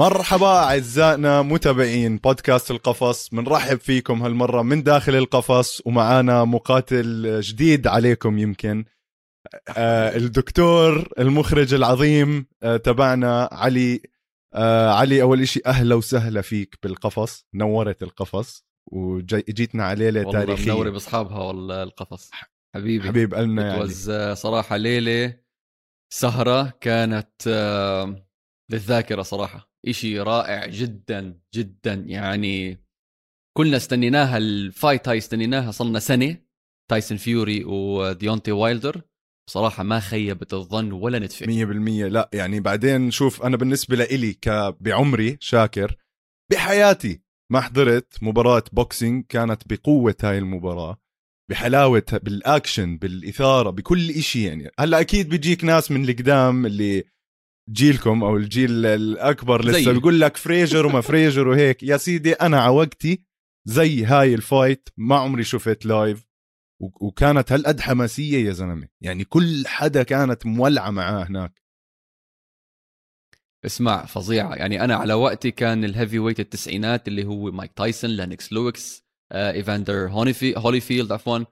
مرحبا أعزائنا متابعين بودكاست القفص. بنرحب فيكم هالمرة من داخل القفص ومعانا مقاتل جديد عليكم يمكن. آه الدكتور المخرج العظيم آه تبعنا علي. آه علي أول إشي أهلا وسهلا فيك بالقفص. نورت القفص وجيتنا على ليله تاريخيه منوري بأصحابها والله القفص. حبيبي. حبيب قلنا يعني. صراحة ليلة سهرة كانت للذاكرة صراحة. إشي رائع جدا جدا. يعني كلنا استنيناها ال fight هاي استنيناها صلنا سنة. تايسون فيوري وديونتي وايلدر. صراحة ما خيبت الظن ولا نتفق مية بالمية. لا يعني بعدين شوف أنا بالنسبة لإلي بعمري شاكر بحياتي ما حضرت مباراة boxing كانت بقوة هاي المباراة بحلاوة بالأكشن بالإثارة بكل إشي يعني. هلأ أكيد بيجيك ناس من القدام اللي جيلكم أو الجيل الأكبر لسه بيقول لك فريجر وما فريجر وهيك. يا سيدي أنا على وقتي زي هاي ال fight ما عمري شفت live وكانت هالقد حماسية يا زلمة. يعني كل حدا كانت مولعة معاه هناك. اسمع فظيعة. يعني أنا على وقتي كان ال heavyweight التسعينات اللي هو مايك تايسون لينوكس لويس آه إيفاندر هونيفي هوليفيلد عفوا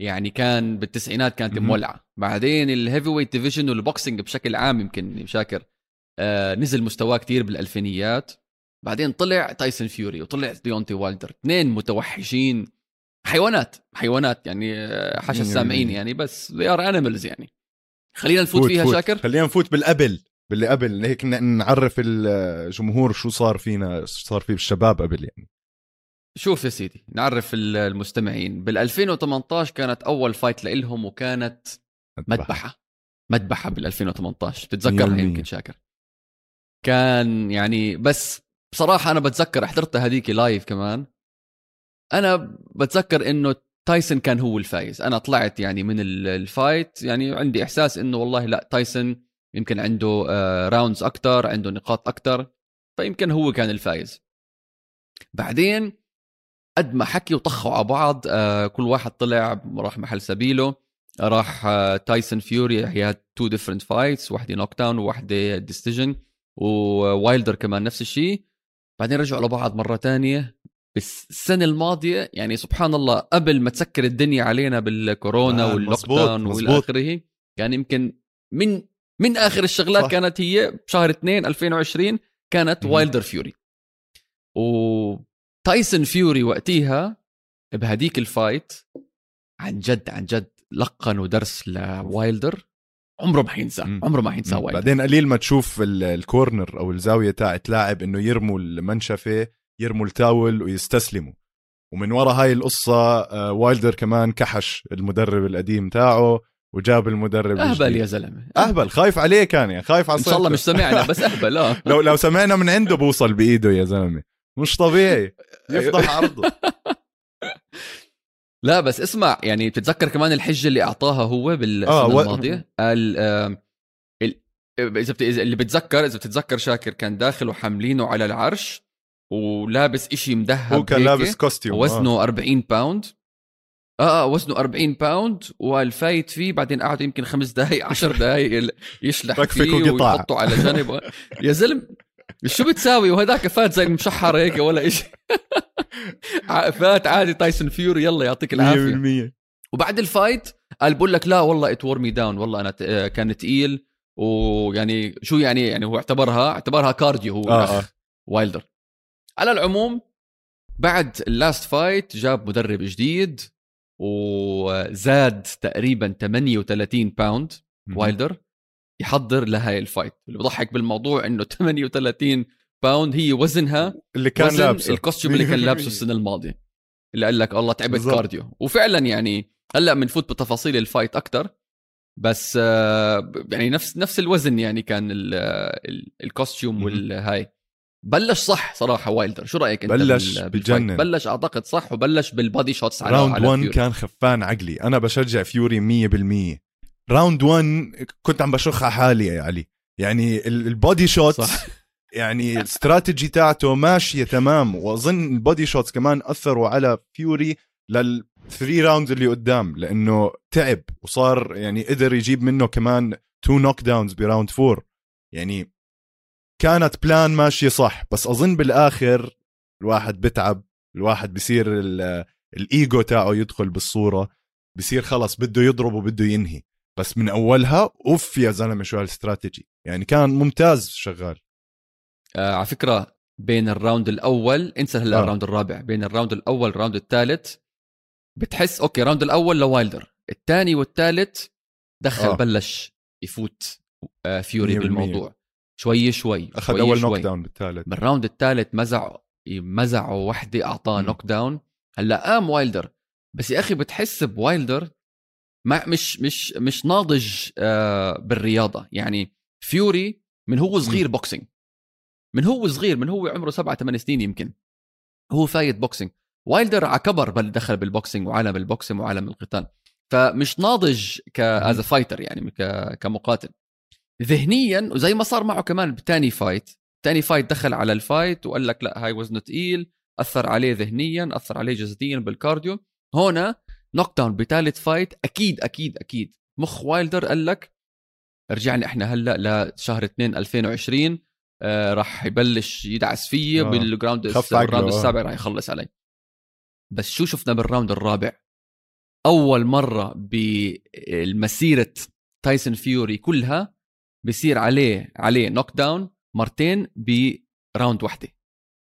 يعني كان بالتسعينات كانت مولعة. بعدين ال heavyweight division وال boxing بشكل عام يمكن شاكر آه نزل مستواه كتير بالألفينيات. بعدين طلع تايسون فيوري وطلع ديونتي والدر اثنين متوحشين. حيوانات. حيوانات يعني آه، حاشا السامعين يعني بس they are animals يعني. خلينا نفوت فوت فيها فوت. شاكر. خلينا نفوت بالقبل. باللي قبل هيك نعرف الجمهور شو صار فينا صار في بالشباب قبل يعني. شوف يا سيدي نعرف المستمعين. بال 2018 كانت أول fight لإلهم وكانت مذبحة. مذبحة. بال 2018 بتتذكرها يمكن شاكر. كان يعني بس بصراحة أنا بتذكر حضرتها هذيك live كمان. أنا بتذكر إنه تايسون كان هو الفايز. أنا طلعت يعني من ال fight يعني عندي إحساس إنه والله لا تايسون يمكن عنده rounds آه، أكثر عنده نقاط أكثر فيمكن هو كان الفايز. بعدين قد ما حكي وطخوا على بعض آه كل واحد طلع راح محل سبيله راح تايسون فيوري هي two different fights واحدة knockdown وواحدة decision ووايلدر كمان نفس الشيء. بعدين رجعوا لبعض مرة تانية. بس السنة الماضية يعني سبحان الله قبل ما تسكر الدنيا علينا بالكورونا آه وال lockdown والى اخره كان يمكن من من آخر الشغلات صح. كانت هي بشهر 2 2020 كانت وايلدر فيوري و تايسون فيوري وقتيها بهديك ال fight عن جد عن جد لقنوا درس لوايلدر عمره ما حينسى عمره ما حينسى وايلدر. بعدين قليل ما تشوف ال corner أو الزاوية تاعت لاعب إنه يرموا المنشفه يرموا ال towel ويستسلموا. ومن ورا هاي القصة آه، وايلدر كمان كحش المدرب القديم تاعه وجاب المدرب أهبل. يا زلمة. أهبل خايف عليه كان يعني خايف على إن شاء الله مش سمعنا بس أهبل آه. لو لو سمعنا من عنده بوصل بإيده يا زلمة. مش طبيعي. يفضح عرضه. لا بس اسمع يعني بتتذكر كمان الحجة اللي أعطاها هو بالسنة آه و... الماضية؟ قال آه إذا بت... اللي بتذكر إذا بتتذكر شاكر كان داخل وحاملينه على العرش ولابس إشي مدهب هو كان لابس costume وزنه آه. 40 pound آه آه وزنه 40 pound وال fight فيه بعدين قعدوا يمكن خمس دقائق 10 دقائق يشلح فيه ويحطه على جنب. يا زلم شو بتساوي؟ وهذاك فات زي المشحر هيك ولا شيء فات عادي تايسون فيوري يلا يعطيك العافية. 100% وبعد ال fight قال بقول لك لا والله it made me down والله أنا آه، كان تقيل. ويعني شو يعني؟ يعني هو اعتبرها اعتبرها cardio هو آه آه. وايلدر. على العموم بعد ال last fight جاب مدرب جديد وزاد تقريبا 38 pound وايلدر. يحضر لهاي ال fight. اللي بضحك بالموضوع إنه 38 pound هي وزنها اللي كان وزن لابسه. ال costume اللي كان لابسه السنة الماضية. اللي قال لك الله تعبت بالزبط. cardio وفعلا يعني هلأ بنفوت بتفاصيل ال fight أكثر بس آه، يعني نفس نفس الوزن يعني كان ال costume والهاي. بلش صح صراحة وايلدر. شو رأيك أنت بلش بجنن بلش أعتقد صح وبلش بال body shots على round 1 كان خفان عقلي. أنا بشجع فيوري 100% round 1 كنت عم بشخ على حالي يا علي. يعني ال body shot صح. يعني الاستراتيجي تاعته ماشية تمام واظن ال body shots كمان أثروا على فيوري لل three rounds اللي قدام لأنه تعب وصار يعني قدر يجيب منه كمان two knockdowns ب round four يعني كانت plan ماشية صح بس أظن بالآخر الواحد بتعب الواحد بصير الايجو تاعه يدخل بالصورة بصير خلص بده يضرب وبده ينهي. بس من أولها أوف يا زلمة شو هالاستراتيجي. يعني كان ممتاز شغال. آه على فكرة بين ال round الأول انسى هلا آه. ال round الرابع بين ال round الأول وال round الثالث بتحس okay ال round الأول لوايلدر الثاني والثالث دخل آه. بلش يفوت آه فيوري بالموضوع. شوي شوي أخذ أول knockdown بالثالث. بال round الثالث مزع مزعوا وحدة أعطاه knockdown هلا قام وايلدر بس يا أخي بتحس بوايلدر ما مش مش مش ناضج آه بالرياضة. يعني فيوري من هو صغير boxing من هو صغير من هو عمره سبعة ثمان سنين يمكن. هو فايت boxing وايلدر على كبر بل دخل بال boxing وعالم ال boxing وعالم القتال. فمش ناضج as a fighter يعني كمقاتل. ذهنيا وزي ما صار معه كمان بتاني fight تاني fight دخل على ال fight وقال لك لا هاي وزنه تقيل أثر عليه ذهنيا أثر عليه جسديا بال cardio هنا knockdown بثالث fight أكيد أكيد أكيد. مخ وايلدر قال لك رجعنا إحنا هلأ لشهر 2 2020 آه راح يبلش يدعس فيي آه. بال round ال round آه. السابع راح يخلص علي. بس شو شفنا بال round الرابع؟ أول مرة بالمسيرة تايسون فيوري كلها بصير عليه عليه knockdown مرتين ب round واحدة.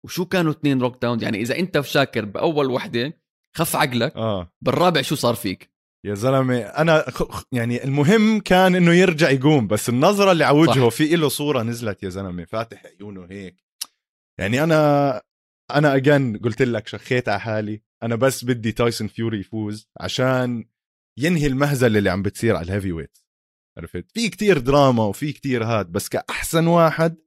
وشو كانوا اثنين knockdown يعني إذا أنت شاكر بأول وحدة خف عقلك. آه. بالرابع شو صار فيك؟ يا زلمة أنا يعني المهم كان إنه يرجع يقوم بس النظرة اللي على وجهه في له صورة نزلت يا زلمة فاتح عيونه هيك. يعني أنا أنا اجان قلت لك شخيت على حالي أنا بس بدي تايسون فيوري يفوز عشان ينهي المهزله اللي عم بتصير على ال heavyweight عرفت؟ في كتير دراما وفي كتير هاد بس كأحسن واحد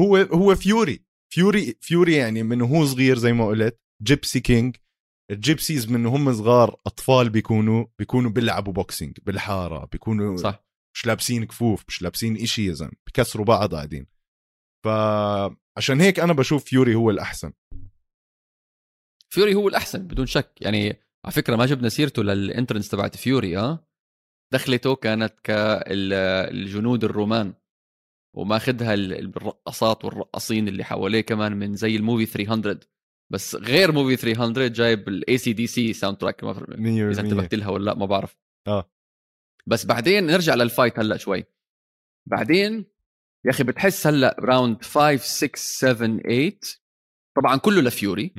هو هو فيوري فيوري فيوري يعني من هو صغير زي ما قلت Gypsy King ال gypsies من هم صغار أطفال بيكونوا بيكونوا بيلعبوا boxing بالحارة بيكونوا صح. مش لابسين كفوف مش لابسين إشي يا زلمة بكسروا بعض قاعدين. فعشان هيك أنا بشوف فيوري هو الأحسن. فيوري هو الأحسن بدون شك. يعني على فكرة ما جبنا سيرته لل entrance تبعت فيوري آه. دخلته كانت كالجنود الرومان وماخذها الرقصات والرقاصين اللي حواليه كمان من زي ال movie 300 بس غير movie 300 جايب ال AC/DC soundtrack ما إذا انتبهت لها ولا لا ما بعرف. آه. بس بعدين نرجع لل fight هلأ شوي. بعدين يا أخي بتحس هلأ round 5 6 7 8 طبعا كله لفيوري.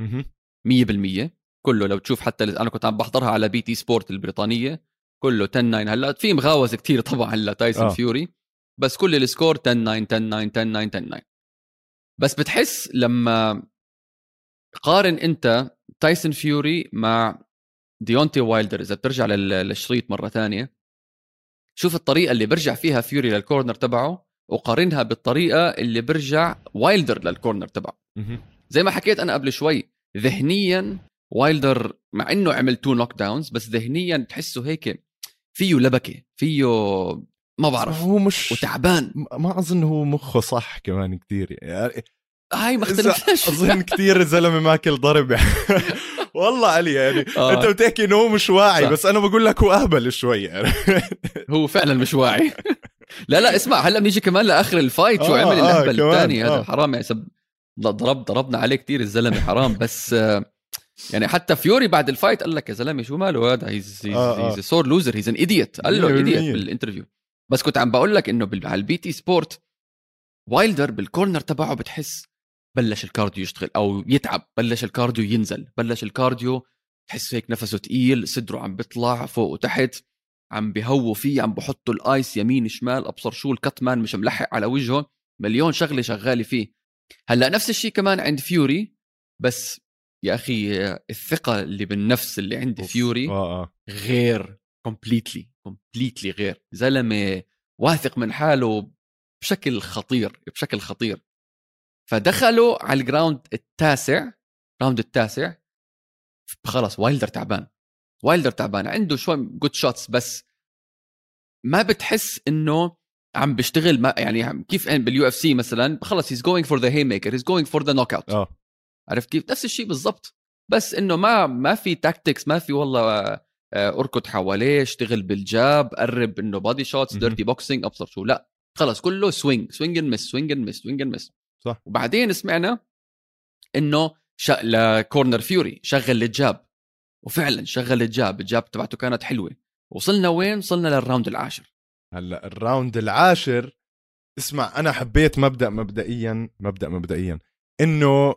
100% كله لو تشوف حتى أنا كنت عم بحضرها على BT Sport البريطانية. كله 10 9 هلأ في مغاوز كتير طبعا هلأ تايسون آه. فيوري بس كل ال score 10 9 10 9 10 9 10 9 بس بتحس لما قارن أنت تايسون فيوري مع ديونتي وايلدر إذا بترجع للشريط مرة ثانية. شوف الطريقة اللي برجع فيها فيوري لل corner تبعه وقارنها بالطريقة اللي برجع وايلدر لل corner تبعه. زي ما حكيت أنا قبل شوي ذهنيا وايلدر مع إنه عمل two knockdowns بس ذهنيا تحسه هيك فيه لبكة فيه ما بعرف هو مش وتعبان. ما أظن هو مخه صح كمان كثير يعني هاي ما اختلفناش. أظن كثير زلمه ماكل ضرب يعني. والله علي يعني. آه. أنت بتحكي إنه هو مش واعي صح. بس أنا بقول لك هو أهبل شوي يعني. هو فعلا مش واعي. لا لا اسمع هلأ بنيجي كمان لآخر ال fight شو آه عمل آه الاهبل الثاني هذا آه. حرام يعني سب... ضرب ضربنا عليه كثير الزلمة حرام. بس يعني حتى فيوري بعد ال fight قال لك يا زلمة شو ماله هذا؟ he's he's sore loser he's an idiot قال له idiot بال interview بس كنت عم بقول لك إنه على ال BT Sport وايلدر بال corner تبعه بتحس بلش ال cardio يشتغل أو يتعب بلش ال cardio ينزل بلش ال cardio تحس هيك نفسه تقيل صدره عم بيطلع فوق وتحت عم بهووا فيه عم بحطوا ال ice يمين شمال أبصر شو ال cut man مش ملحق على وجهه مليون شغلة شغالة فيه هلأ نفس الشيء كمان عند فيوري بس يا أخي الثقة اللي بالنفس اللي عند. فيوري آه آه. غير completely completely غير زلمة واثق من حاله بشكل خطير بشكل خطير فدخلوا على ال round التاسع round التاسع. خلص وايلدر تعبان. وايلدر تعبان. عنده شوي good shots بس ما بتحس إنه عم بيشتغل ما يعني كيف بال UFC مثلا خلص he's going for the haymaker he's going for the knockout عرفت كيف؟ نفس الشيء بالضبط. بس إنه ما ما في tactics ما في والله آه، أركض حواليه اشتغل بال jab قرب إنه body shots dirty boxing أبصر شو. لا. خلص كله swing swing and miss swing and miss swing and miss صح. وبعدين سمعنا إنه ش... ل corner فيوري شغل ال jab. وفعلا شغل ال jab ال jab تبعته كانت حلوة. وصلنا وين؟ وصلنا لل round العاشر. هلأ ال round العاشر اسمع أنا حبيت مبدأ مبدئيا مبدأ مبدئيا إنه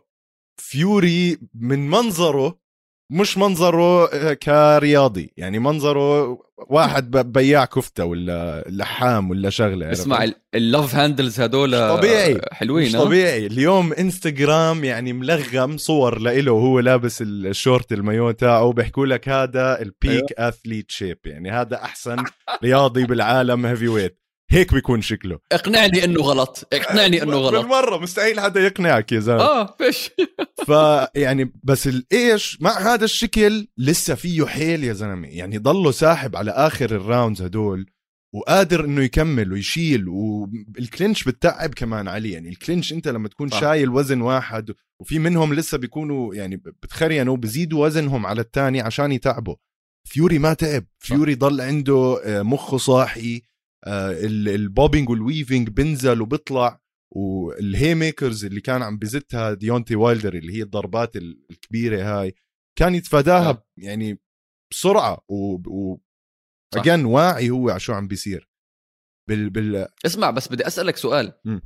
فيوري من منظره مش منظره آه، كرياضي. يعني منظره واحد بياع كفتة ولا لحام ولا شغلة اسمع ال love handles هدول طبيعي. حلوين مش طبيعي. اليوم انستغرام يعني ملغم صور لإله وهو لابس الشورت المايو تاعه بيحكوا لك هذا ال peak athlete shape يعني هذا أحسن رياضي بالعالم heavyweight هيك بيكون شكله. اقنعني انه غلط. اقنعني انه غلط. بالمرة مستحيل حدا يقنعك يا زلمة. آه فيش. فيعني بس ال ايش مع هذا الشكل لسه فيه حيل يا زلمة. يعني ضله ساحب على آخر ال rounds هدول وقادر إنه يكمل ويشيل وال clinch بتتعب كمان عليه يعني ال clinch أنت لما تكون صح. شايل وزن واحد وفي منهم لسه بيكونوا يعني بتخرينوا بزيدوا وزنهم على الثاني عشان يتعبوا. فيوري ما تعب. فيوري ضل عنده آه، مخه صاحي. ال bobbing وال weaving بنزل وبيطلع وال haymakers اللي كان عم بزتها ديونتي وايلدر اللي هي الضربات الكبيرة هاي كان يتفاداها آه. يعني بسرعة و, و... again واعي هو على شو عم بيصير. بال بال اسمع بس بدي أسألك سؤال. م.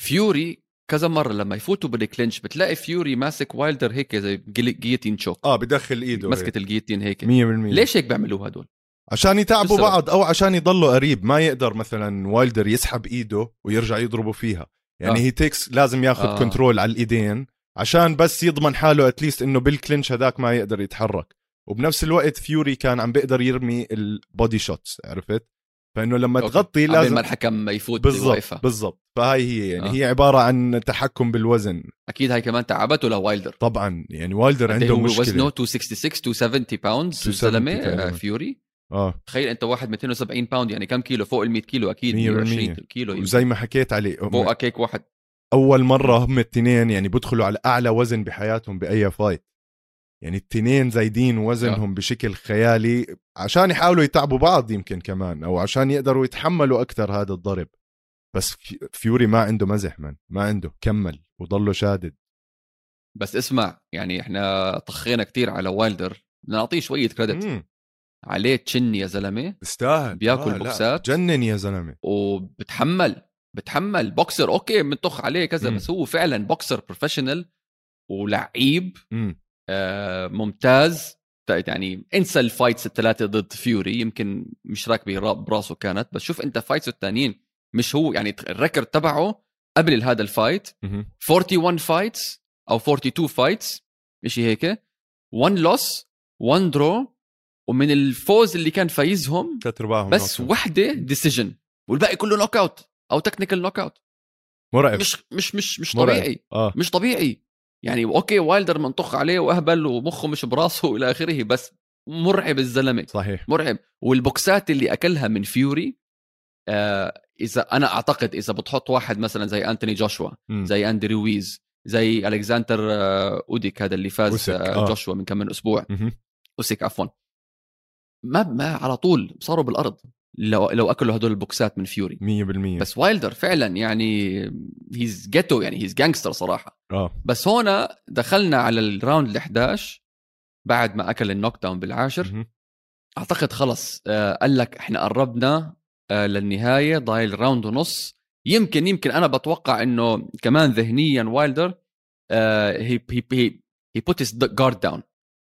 فيوري كذا مرة لما يفوتوا بال clinch بتلاقي فيوري ماسك وايلدر هيك زي guillotine choke. آه بدخل إيده مسكة ال guillotine هيك. 100% ليش هيك بيعملوا هدول؟ عشان يتعبوا بعض أو عشان يضلوا قريب ما يقدر مثلا وايلدر يسحب إيده ويرجع يضربه فيها. يعني آه. هي تيكس لازم ياخذ آه. control على الإيدين عشان بس يضمن حاله at least إنه بال clinch هذاك ما يقدر يتحرك. وبنفس الوقت فيوري كان عم بيقدر يرمي ال body shots عرفت؟ فإنه لما okay. تغطي لازم ما الحكم يفوت بالضبط بالضبط. فهاي هي يعني آه. هي عبارة عن تحكم بالوزن. أكيد هاي كمان تعبته لوايلدر. طبعا يعني وايلدر عنده مشكلة. وزنه 266 270 pounds زلمة فيوري آه. تخيل أنت واحد 270 pound يعني كم كيلو؟ فوق ال 100 كيلو أكيد 120 كيلو وزي ما حكيت عليه فوقك هيك واحد. أول مرة هم الاثنين يعني بدخلوا على أعلى وزن بحياتهم بأي fight يعني الاثنين زايدين وزنهم آه. بشكل خيالي عشان يحاولوا يتعبوا بعض يمكن كمان أو عشان يقدروا يتحملوا أكثر هذا الضرب. بس فيوري ما عنده مزح من ما عنده كمل وضله شادد. بس اسمع يعني إحنا طخينا كتير على وايلدر بدنا نعطيه شوية credit عليه chin يا زلمة بيستاهل. بياكل آه بوكسات. جنن يا زلمة. وبتحمل بتحمل. boxer okay بنطخ عليه كذا. بس هو فعلا boxer professional ولعيب آه ممتاز. يعني انسى ال fights الثلاثة ضد فيوري يمكن مش راكبة براسه كانت بس شوف أنت fights الثانيين مش هو يعني ال record تبعه قبل هذا ال fight 41 fights أو 42 fights شيء هيك. 1 loss 1 draw ومن الفوز اللي كان فايزهم ثلاث ارباعهم بس وحدة decision والباقي كله knockout أو technical knockout مرعب مش مش مش مش طبيعي. آه. مش طبيعي. يعني okay وايلدر منطخ عليه وأهبل ومخه مش براسه وإلى آخره بس مرعب الزلمة. صحيح. مرعب. والبوكسات اللي أكلها من فيوري آه إذا أنا أعتقد إذا بتحط واحد مثلا زي انتوني جوشوا م. زي اندي رويز زي الكساندر آه اوديك هذا اللي فاز آه. جوشوا من كم من أسبوع. اوسيك عفوا. ما ما على طول صاروا بالأرض. لو لو أكلوا هدول البوكسات من فيوري. 100% بس وايلدر فعلا يعني he's ghetto يعني he's gangster صراحة. آه. بس هون دخلنا على ال round ال11 بعد ما أكل ال knockdown بالعاشر. م- أعتقد خلص. آه قال لك إحنا قربنا آه للنهاية ضايل round ونص. يمكن يمكن أنا بتوقع إنه كمان ذهنيا وايلدر he he he put guard down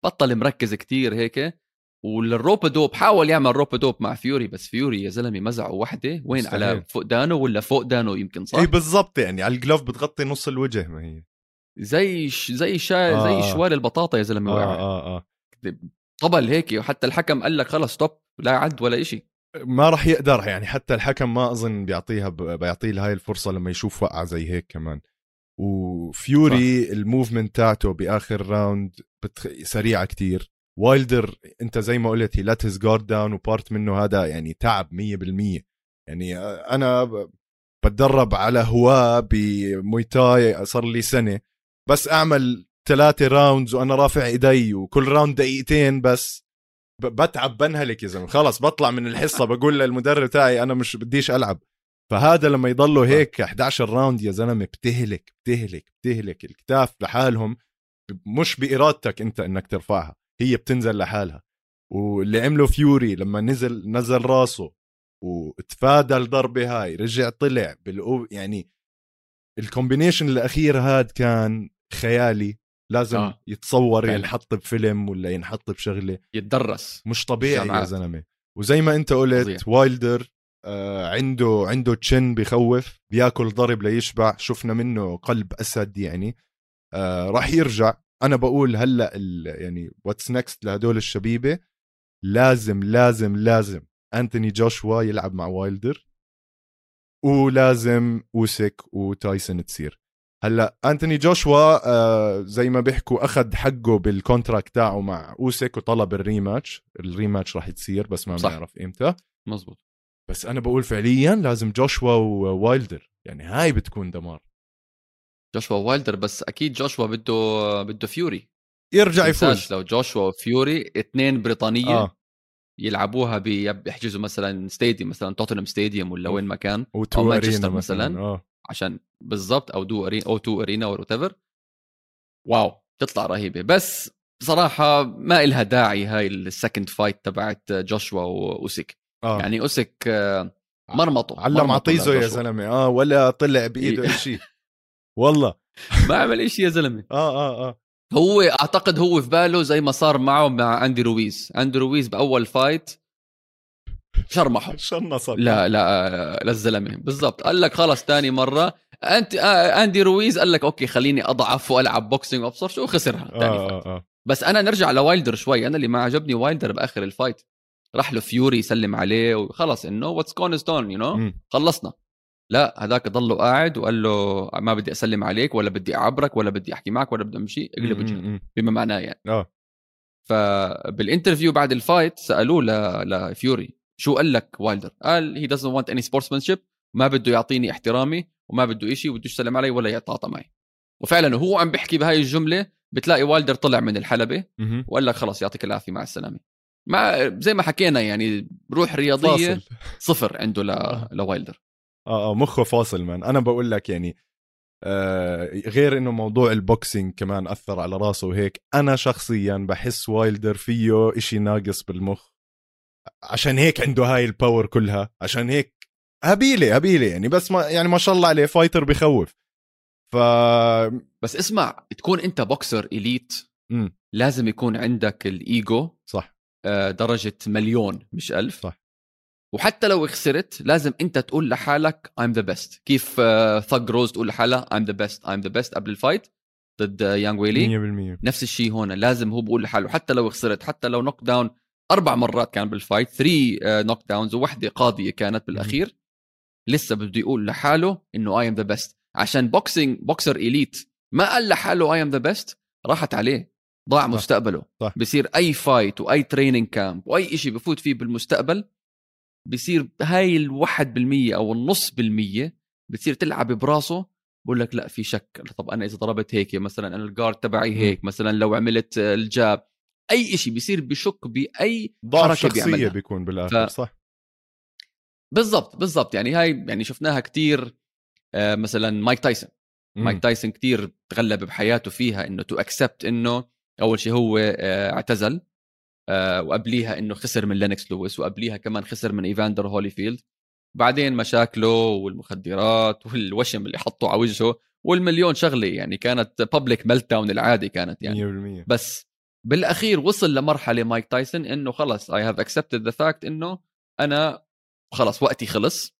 بطل مركز كتير هيك. وال rope-a-dope حاول يعمل rope-a-dope مع فيوري بس فيوري يا زلمة مزعه وحدة وين مستحيل. على فوق دانو ولا فوق دانو يمكن صح؟ اي بالضبط يعني على ال glove بتغطي نص الوجه ما هي زي ش... زي شا... آه. زي شوال البطاطا يا زلمة آه, آه آه طبل هيك وحتى الحكم قال لك خلص stop لا عد ولا إشي ما راح يقدر يعني حتى الحكم ما أظن بيعطيها بيعطيه هاي الفرصة لما يشوف وقعة زي هيك كمان وفيوري. ال movement تاعته بآخر round بتخ... سريعة كتير وايلدر انت زي ما قلت he let his guard down وبارت منه هذا يعني تعب 100% يعني أنا بتدرب على هواه ب Muay Thai صار لي سنة. بس أعمل ثلاثة rounds وأنا رافع إيدي وكل round دقيقتين بس. بتعب بنهلك يا زلمة. خلص بطلع من الحصة بقول للمدرب تاعي أنا مش بديش ألعب. فهذا لما يضلوا هيك 11 round يا زلمة بتهلك بتهلك بتهلك الكتاف لحالهم. مش بإرادتك أنت إنك ترفعها. هي بتنزل لحالها. واللي عمله فيوري لما نزل نزل راسه وتفادى الضربة هاي رجع طلع بالأو يعني ال combination الأخير هاد كان خيالي. لازم آه. يتصور فعلا. ينحط بفيلم ولا ينحط بشغلة. يتدرس. مش طبيعي يا زلمة. وزي ما انت قلت وزيع. وايلدر آه عنده عنده chin بخوف بياكل ضرب ليشبع. شفنا منه قلب أسد يعني. آه راح يرجع. أنا بقول هلأ يعني what's next لهدول الشبيبة لازم لازم لازم أنتوني جوشوا يلعب مع وايلدر ولازم اوسك وتايسون تصير. هلأ أنتوني جوشوا آه زي ما بيحكوا أخذ حقه بال contract تاعه مع اوسك وطلب ال rematch. ال rematch راح تصير بس ما بنعرف إمتى. مزبوط. بس أنا بقول فعليا لازم جوشوا ووايلدر يعني هاي بتكون دمار. جوشوا وايلدر بس أكيد جوشوا بده بده فيوري. يرجع يفوز. لو جوشوا وفيوري اثنين بريطانية آه. يلعبوها بيحجزوا مثلا stadium مثلا توتنهام stadium ولا وين ما كان أو مانشستر مثلا, مثلاً. آه. عشان بالضبط O2 Arena O2 Arena whatever wow تطلع رهيبة. بس بصراحة ما إلها داعي هاي ال second fight تبعت جوشوا وأوسيك. آه. يعني أوسيك آه، مرمطه علم عطيزه يا زلمة. آه ولا طلع بإيده شيء والله. ما عمل شيء يا زلمة. آه آه آه. هو أعتقد هو في باله زي ما صار معه مع أندي رويز. أندي رويز بأول fight شرمحه. chance لا لا للزلمه بالضبط. قال لك خلص ثاني مرة. أنت آه، أندي رويز قال لك okay خليني أضعف وألعب boxing وابصر شو خسرها ثاني آه آه آه. بس أنا نرجع لوايلدر شوي. أنا اللي ما عجبني وايلدر بآخر ال fight راح له فيوري يسلم عليه وخلص. إنه what's gone is done you know خلصنا. لا هذاك ضله قاعد وقال له ما بدي أسلم عليك ولا بدي أعبرك ولا بدي أحكي معك ولا بدي امشي اقلب وجهك بما معناه يعني. آه. فبال interview بعد ال fight سألوه ل... لفيوري شو قال لك وايلدر؟ قال he doesn't want any sportsmanship ما بده يعطيني احترامي وما بده شيء وبده يسلم علي ولا يتعاطى معي. وفعلا وهو عم بيحكي بهاي الجملة بتلاقي وايلدر طلع من الحلبة وقال لك خلص يعطيك العافية مع السلامة. مع زي ما حكينا يعني روح رياضية فاصل. صفر عنده ل... آه. لوايلدر. آه آه مخه فاصل man أنا بقول لك يعني آه غير إنه موضوع ال boxing كمان أثر على راسه وهيك أنا شخصيا بحس وايلدر فيه إشي ناقص بالمخ. عشان هيك عنده هاي ال power كلها. عشان هيك هبيلة هبيلة يعني. بس ما يعني ما شاء الله عليه fighter بخوف. ف بس اسمع تكون أنت boxer elite م. لازم يكون عندك الايجو صح. آه درجة مليون مش ألف. صح. وحتى لو خسرت لازم أنت تقول لحالك I'm the best. كيف Thug Rose تقول لحالها I'm the best I'm the best قبل ال fight ضد يانغ ويلي 100% نفس الشيء هون لازم هو بقول لحاله. حتى لو خسرت حتى لو knockdown أربع مرات كان بال fight three knockdowns ووحدة قاضية كانت بالأخير لسه بده يقول لحاله إنه I am the best عشان boxing boxer elite ما قال لحاله I am the best راحت عليه ضاع صح. مستقبله. صح. بصير أي fight وأي training camp وأي شيء بفوت فيه بالمستقبل بصير هاي الواحد بالمية أو النص بالمية بتصير تلعب براسه بقول لك لا في شك. طب أنا إذا ضربت هيك مثلا أنا ال guard تبعي هيك مثلا لو عملت ال jab أي شيء بيصير بشك بأي ضعف شخصية بيعملها. بيكون بالآخر ف... صح؟ بالضبط بالضبط. يعني هاي يعني شفناها كتير آه مثلا مايك تايسون مايك تايسون كتير تغلب بحياته فيها إنه to accept إنه أول شيء هو آه اعتزل. وقبليها إنه خسر من لينكس لويس وقبليها كمان خسر من إيفاندر هوليفيلد. بعدين مشاكله والمخدرات والوشم اللي حطه على وجهه والمليون شغلة يعني كانت public meltdown العادي كانت يعني. 100% بس بالأخير وصل لمرحلة مايك تايسون إنه خلص I have accepted the fact إنه أنا خلص وقتي خلص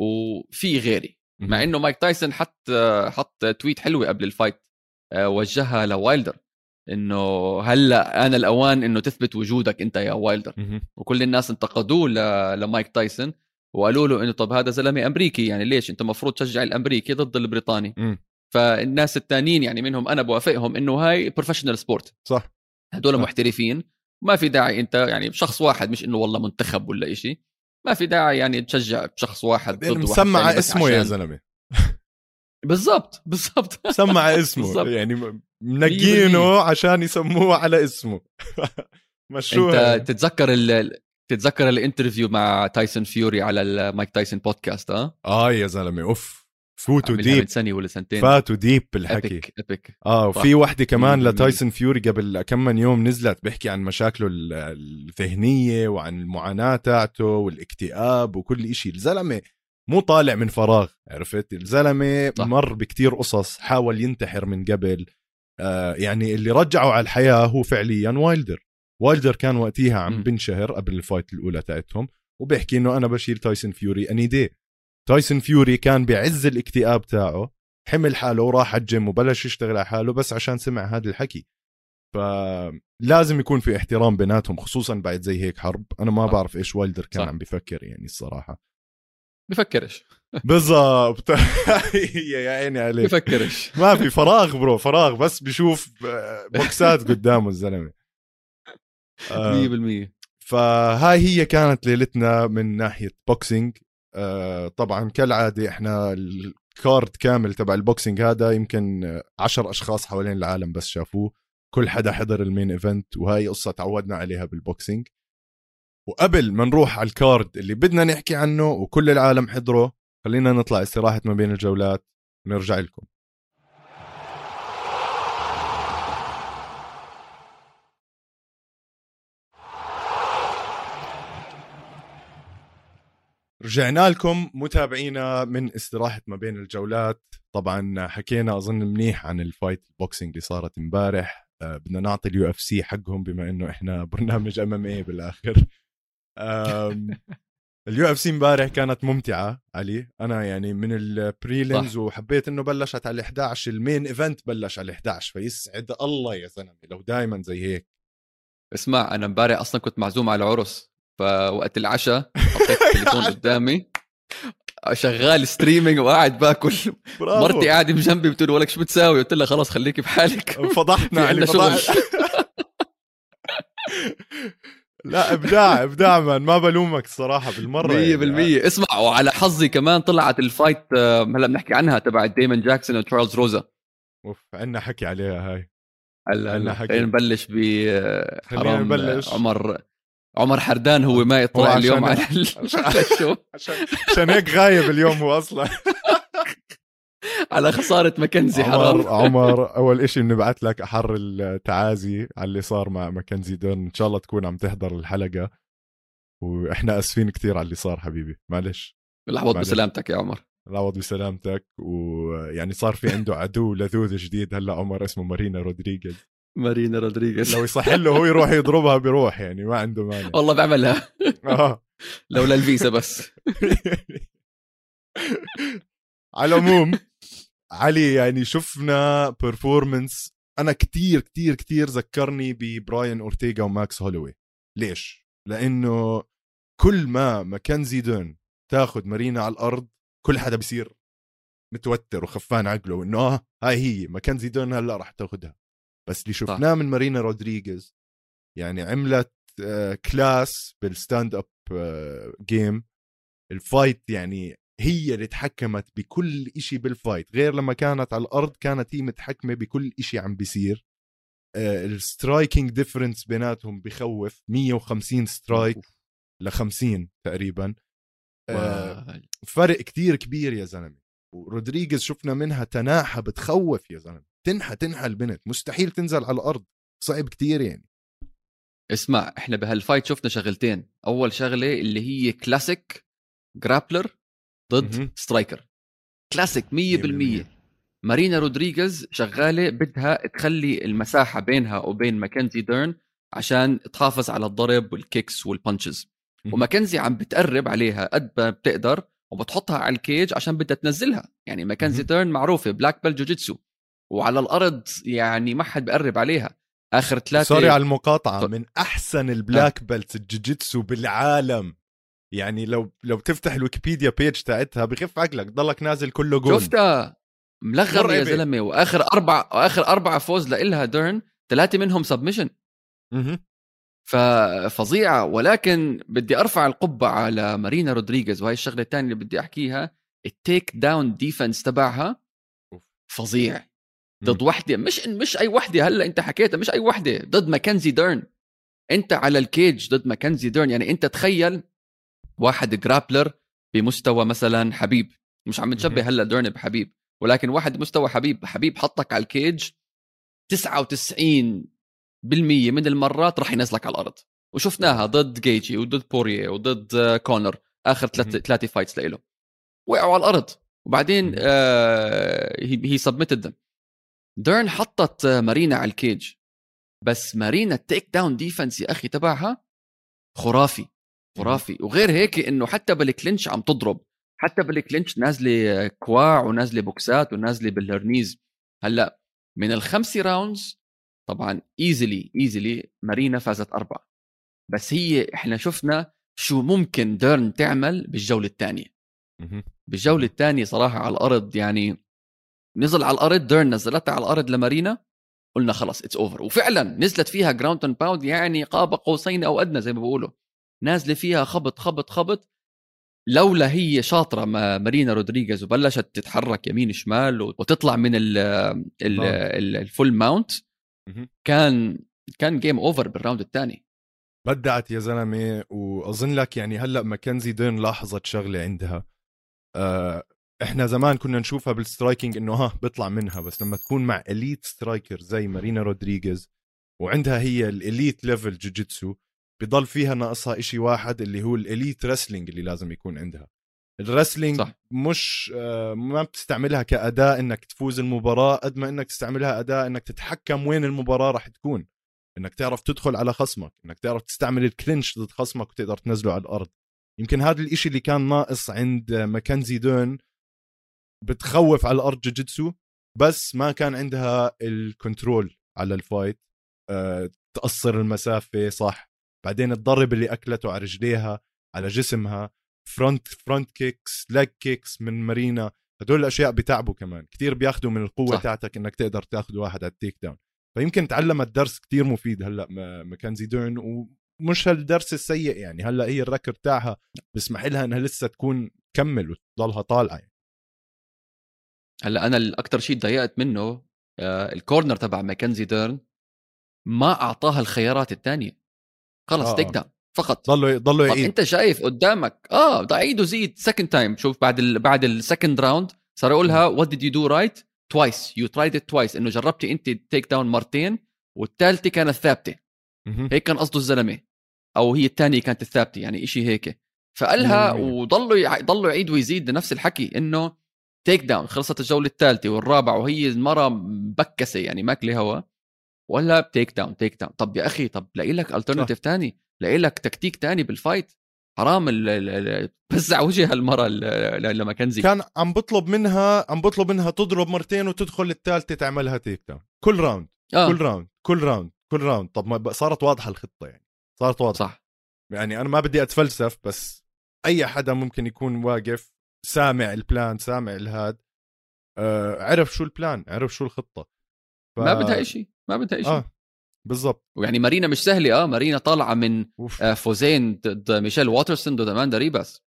وفي غيري. مع إنه مايك تايسون حط حط tweet حلوة قبل ال fight آه، وجهها لوايلدر إنه هلأ آن الأوان إنه تثبت وجودك أنت يا وايلدر. وكل الناس انتقدوه لمايك تايسون وقالوا له إنه طب هذا زلمة أمريكي يعني ليش؟ أنت المفروض تشجع الأمريكي ضد البريطاني. فالناس الثانيين يعني منهم أنا بوافقهم إنه هاي professional sport صح. هدول محترفين. ما في داعي أنت يعني شخص واحد مش إنه والله منتخب ولا إشي. ما في داعي يعني تشجع شخص واحد ضد مسمع اسمه عشان... يا زلمة. بالضبط بالضبط. مسمع اسمه. بالزبط. يعني منقينه عشان يسموه على اسمه. مشروع انت تتذكر ال... تتذكر ال interview مع تايسون فيوري على المايك تايسون بودكاست آه آه يا زلمة أوف. فوتوا deep سنه ولا سنتين فاتوا deep بالحكي. epic epic آه وفي وحدة كمان. لتايسون فيوري قبل كم من يوم نزلت بيحكي عن مشاكله ال- الذهنية وعن المعاناة تاعته والاكتئاب وكل إشي. الزلمة مو طالع من فراغ عرفت؟ الزلمة صح. مر بكتير قصص حاول ينتحر من قبل. يعني اللي رجعه على الحياة هو فعليا وايلدر وايلدر كان وقتها عم. بنشهر قبل ال fight الأولى تاعتهم وبيحكي إنه أنا بشيل تايسون فيوري any day تايسون فيوري كان بعز الاكتئاب تاعه حمل حاله وراح على الجيم وبلش يشتغل على حاله بس عشان سمع هذا الحكي فلازم يكون في احترام بيناتهم خصوصا بعد زي هيك حرب أنا ما صح. بعرف إيش وايلدر كان صح. عم بفكر يعني الصراحة بفكرش. بالضبط. يا عيني عليك. بفكرش. ما في فراغ bro فراغ بس بشوف آه، boxات قدامه الزلمة. آه، 100% فهاي هي كانت ليلتنا من ناحية boxing آه، طبعا كالعادة إحنا ال card كامل تبع ال boxing هذا يمكن آه، عشر أشخاص حوالين العالم بس شافوه. كل حدا حضر ال main event وهاي قصة تعودنا عليها بال boxing وقبل ما نروح على ال card اللي بدنا نحكي عنه وكل العالم حضره خلينا نطلع استراحة ما بين الجولات ونرجع لكم. رجعنا لكم متابعينا من استراحة ما بين الجولات. طبعا حكينا أظن منيح عن ال fight ال boxing اللي صارت امبارح. آه، بدنا نعطي ال UFC حقهم بما إنه إحنا برنامج MMA بالآخر. ال UFC امبارح كانت ممتعة علي. أنا يعني من ال prelims صح. وحبيت إنه بلشت على 11 ال main event بلش على 11 فيسعد الله يا زلمة لو دائما زي هيك. اسمع أنا امبارح أصلا كنت معزوم على عرس فوقت العشاء حطيت التليفون قدامي شغال streaming وقاعد باكل. برافو. مرتي قاعدة بجنبي بتقول ولك شو بتساوي؟ قلت لها خلاص خليكي بحالك. فضحنا علي عندنا فضح... شغل. لا إبداع إبداع man. ما بلومك الصراحه بالمرة 100% يعني. اسمع وعلى حظي كمان طلعت ال fight آه، هلا بنحكي عنها تبع ديمون جاكسون وتشارلز روزا أوف عندنا حكي عليها هاي. هلا هلا. خلينا نبلش ب آه، حرام نبلش. آه، عمر عمر حردان هو ما يطلع اليوم على الشو. عشان هيك غايب اليوم هو أصلا. على خسارة ماكنزي عمر حرام. عمر أول إشي بنبعث لك أحر التعازي على اللي صار مع ماكنزي دون إن شاء الله تكون عم تحضر الحلقة. وإحنا آسفين كثير على اللي صار حبيبي. معلش. العوض. بسلامتك يا عمر. العوض بسلامتك. ويعني صار في عنده عدو لذوذ جديد. هلأ عمر اسمه مارينا رودريغيز. مارينا رودريغيز. لو يصح له هو يروح يضربها بيروح يعني ما عنده مانع. والله بعملها. آه. لولا الفيزا بس. على العموم علي يعني شفنا performance أنا كتير كتير كتير ذكرني ببراين أورتيغا وماكس هولوي. ليش؟ لأنه كل ما ماكنزي ديرن تاخذ مارينا على الأرض كل حدا بصير متوتر وخفان عقله إنه آه هاي هي ماكنزي ديرن هلأ راح تاخذها بس اللي شفناه من مارينا رودريغيز يعني عملت آه، class بال stand up آه، game ال fight يعني هي اللي تحكمت بكل إشي بال fight غير لما كانت على الأرض كانت هي متحكمة بكل إشي عم بيصير. آه، ال striking difference بيناتهم بخوف 150 strike ل 50 تقريبا. آه، فرق كتير كبير يا زلمة. ورودريغيز شفنا منها تناحة بتخوف يا زلمة. تنحى تنحى البنت. مستحيل تنزل على الأرض. صعب كتير يعني. اسمع إحنا بهال fight شفنا شغلتين. أول شغلة اللي هي classic grappler ضد. striker. classic 100% مارينا رودريغيز شغالة بدها تخلي المساحة بينها وبين ماكنزي ديرن عشان تحافظ على الضرب وال kicks وال punches. وماكنزي عم بتقرب عليها قد ما بتقدر وبتحطها على ال cage عشان بدها تنزلها. يعني ماكنزي. ديرن معروفة black belt jiu-jitsu وعلى الأرض يعني ما حد بقرب عليها. آخر ثلاثة sorry على المقاطعة. من أحسن ال black belts ال jiu-jitsu بالعالم. يعني لو لو تفتح ال Wikipedia page تاعتها بخف عقلك ضلك نازل كله جول شفتها ملغم يا مرعبة. زلمة وآخر أربع آخر أربع فوز لإلها ديرن ثلاثة منهم submission. ففظيعه ولكن بدي أرفع القبعه على مارينا رودريغيز وهي الشغلة الثانية اللي بدي أحكيها ال takedown defense تبعها. فظيع. ضد وحدة مش مش أي وحدة هلأ أنت حكيتها مش أي وحدة ضد ماكنزي ديرن أنت على ال cage ضد ماكنزي ديرن يعني أنت تخيل واحد grappler بمستوى مثلا حبيب. مش عم نشبه هلأ ديرن بحبيب ولكن واحد مستوى حبيب. حبيب حطك على ال cage 99% من المرات راح ينزلك على الأرض. وشفناها ضد جيجي وضد بوارييه وضد كونر آخر ثلاث ثلاثة fights له وقعوا على الأرض. وبعدين هي submitted them ديرن حطت مارينا على ال cage. بس مارينا ال takedown defense يا أخي تبعها خرافي. خرافي. وغير هيك إنه حتى بال clinch عم تضرب. حتى بال clinch نازلة كواع ونازلة بوكسات ونازلة بال knees. هلأ من الخمسة rounds طبعا easily easily مارينا فازت أربعة. بس هي إحنا شفنا شو ممكن ديرن تعمل بالجولة الثانية. بالجولة الثانية صراحة على الأرض يعني نزل على الأرض ديرن نزلتها على الأرض لمارينا قلنا خلص it's over وفعلا نزلت فيها ground and pound يعني قاب قوسين أو أدنى زي ما بيقولوا. نازلة فيها خبط خبط خبط. لولا هي شاطرة ما مارينا رودريغيز وبلشت تتحرك يمين شمال وتطلع من ال full mount كان كان game over بال round الثاني. بدعت يا زلمة وأظن لك يعني هلأ ماكنزي دين لاحظت شغلة عندها. آه إحنا زمان كنا نشوفها بال striking إنه ها بيطلع منها بس لما تكون مع elite striker زي مارينا رودريغيز وعندها هي ال elite level جوجيتسو بضل فيها ناقصها إشي واحد اللي هو ال elite wrestling اللي لازم يكون عندها. ال wrestling صح. مش آه ما بتستعملها كاداء إنك تفوز المباراة قد ما إنك تستعملها اداء إنك تتحكم وين المباراة راح تكون. إنك تعرف تدخل على خصمك إنك تعرف تستعمل ال clinch ضد خصمك وتقدر تنزله على الأرض. يمكن هذا الإشي اللي كان ناقص عند ماكنزي ديرن بتخوف على الأرض جوجيتسو بس ما كان عندها ال control على ال fight أه تقصر المسافة صح. بعدين الضرب اللي أكلته على رجليها على جسمها front front kicks leg kicks من مارينا هدول الأشياء بتعبوا كمان كثير بياخذوا من القوة صح. تاعتك إنك تقدر تاخذ واحد على ال takedown فيمكن تعلمت درس كتير مفيد هلأ ماكنزي ديرن ومش هالدرس السيء يعني هلأ هي ال record تاعها بسمح لها إنها لسه تكون كمل وتضلها طالعة يعني. هلأ أنا الاكثر شيء تضايقت منه آه ال corner تبع ماكنزي ديرن ما أعطاها الخيارات الثانية خلص آه. takedown فقط. ضلوا ضلوا يعيد أنت شايف قدامك آه اعيد وزيد second time شوف بعد ال بعد ال second round صار يقولها what did you do right twice you tried it twice إنه جربتي أنت takedown مرتين والثالثه كانت ثابتة. هيك كان قصده الزلمة. أو هي الثانية كانت الثابتة يعني إشي هيك. فقالها وضلوا ضلوا يعيد ويزيد نفس الحكي إنه takedown خلصت الجولة الثالثه والرابعة وهي المرة مبكسة يعني ماكلة هوا. ولا takedown takedown. طب يا أخي طب لاقي لك alternative ثاني لاقي لك تكتيك ثاني بال fight حرام بزع وجه المره لماكنزي كان عم بطلب منها عم بطلب منها تضرب مرتين وتدخل الثالثه تعملها takedown. كل round آه. كل round كل round كل round طب ما صارت واضحة الخطة يعني. صارت واضحة. صح. يعني أنا ما بدي أتفلسف بس أي حدا ممكن يكون واقف سامع ال plan سامع الهاد آه عرف شو ال plan عرف شو الخطة. ف... ما بدها شيء ما بدها شيء آه. بالضبط. ويعني مارينا مش سهلة آه مارينا طالعة من آه فوزين ضد ميشيل واترسون ضد أماندا ريباس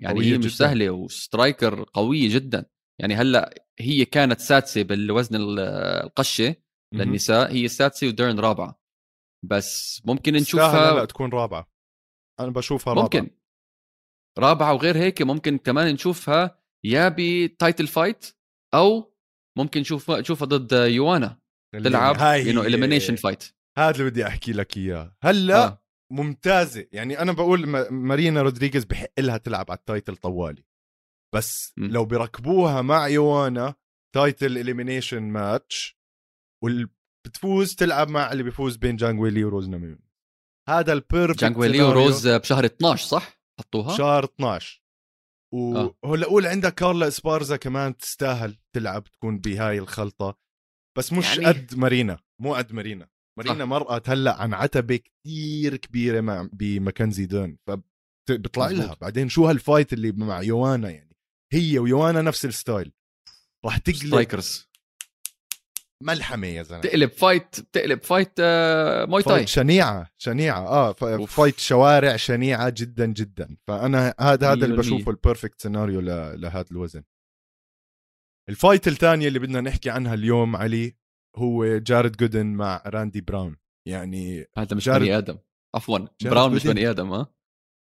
يعني هي مش جداً. سهلة و striker قوية جدا. يعني هلأ هي كانت سادسة بالوزن القشة للنساء هي السادسة وديرن رابعة. بس ممكن نشوفها لا تكون رابعة. أنا بشوفها رابعة. ممكن. رابعة وغير هيك ممكن كمان نشوفها يا ب title fight أو ممكن نشوف نشوفها ضد يوانا. تلعب انه elimination fight هذا اللي بدي أحكي لك إياه. هلأ آه. ممتازة. يعني أنا بقول مارينا رودريغيز بحق لها تلعب على ال title طوالي. بس م. لو بركبوها مع يوانا title elimination match وبتفوز تلعب مع اللي بيفوز بين جانج ويلي وروز ناماهوناس هذا ال perfect جانج ويلي وروز بشهر 12 صح؟ حطوها؟ شهر 12 وهلأ قول عندك كارلا إسبارزا كمان تستاهل تلعب تكون بهاي الخلطة. بس مش يعني... قد مارينا مو قد مارينا. مارينا آه. مرقت هلأ عن عتبة كثير كبيرة مع بماكنزي ديرن فبيطلع لها. بعدين شو هال fight اللي مع يوانا يعني؟ هي ويوانا نفس ال style راح تقلب strikers ملحمة يا زلمة. تقلب fight تقلب fight آه موي تاي fight شنيعة شنيعة. آه فايت شوارع شنيعة جدا جدا. فأنا هذا هذا اللي بشوفه ال perfect سيناريو لهذا الوزن. ال fight الثانية اللي بدنا نحكي عنها اليوم علي هو جارد جوردن مع راندي براون. يعني هذا مش بني آدم. عفوا براون مش بني آدم ها؟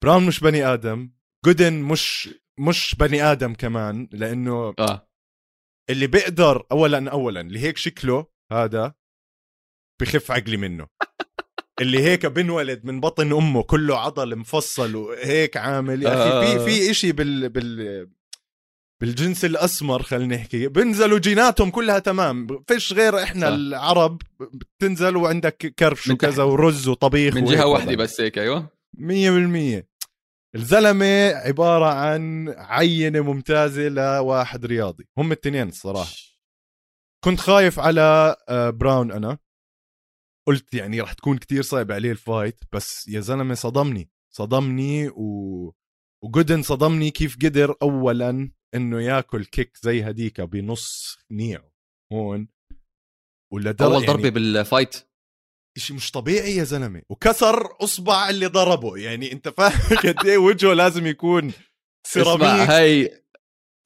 براون مش بني آدم جوردن مش مش بني آدم كمان لأنه آه. اللي بيقدر اولا اولا اللي هيك شكله هذا بخف عقلي منه. اللي هيك بنولد من بطن أمه كله عضل مفصل وهيك عامل. يا أخي في آه. في شيء بال بال بالجنس الأسمر خلينا نحكي. بنزلوا جيناتهم كلها تمام. فيش غير إحنا صح. العرب بتنزل وعندك كرش وكذا. ورز وطبيخ من جهة. واحدة بس هيك أيوه. مية بالمية. الزلمة عبارة عن عينة ممتازة لواحد رياضي. هم التنين الصراحة. كنت خايف على آه، براون أنا. قلت يعني رح تكون كتير صعب عليه ال fight بس يا زلمة صدمني. صدمني و... وجودن صدمني كيف قدر أولا إنه ياكل كيك زي هديك بنص نيعه هون ولا أول ضربه بال fight. شيء مش طبيعي يا زلمة. وكسر أصبع اللي ضربه. يعني أنت فاهم قد إيه وجهه لازم يكون اسمع سيراميك. هاي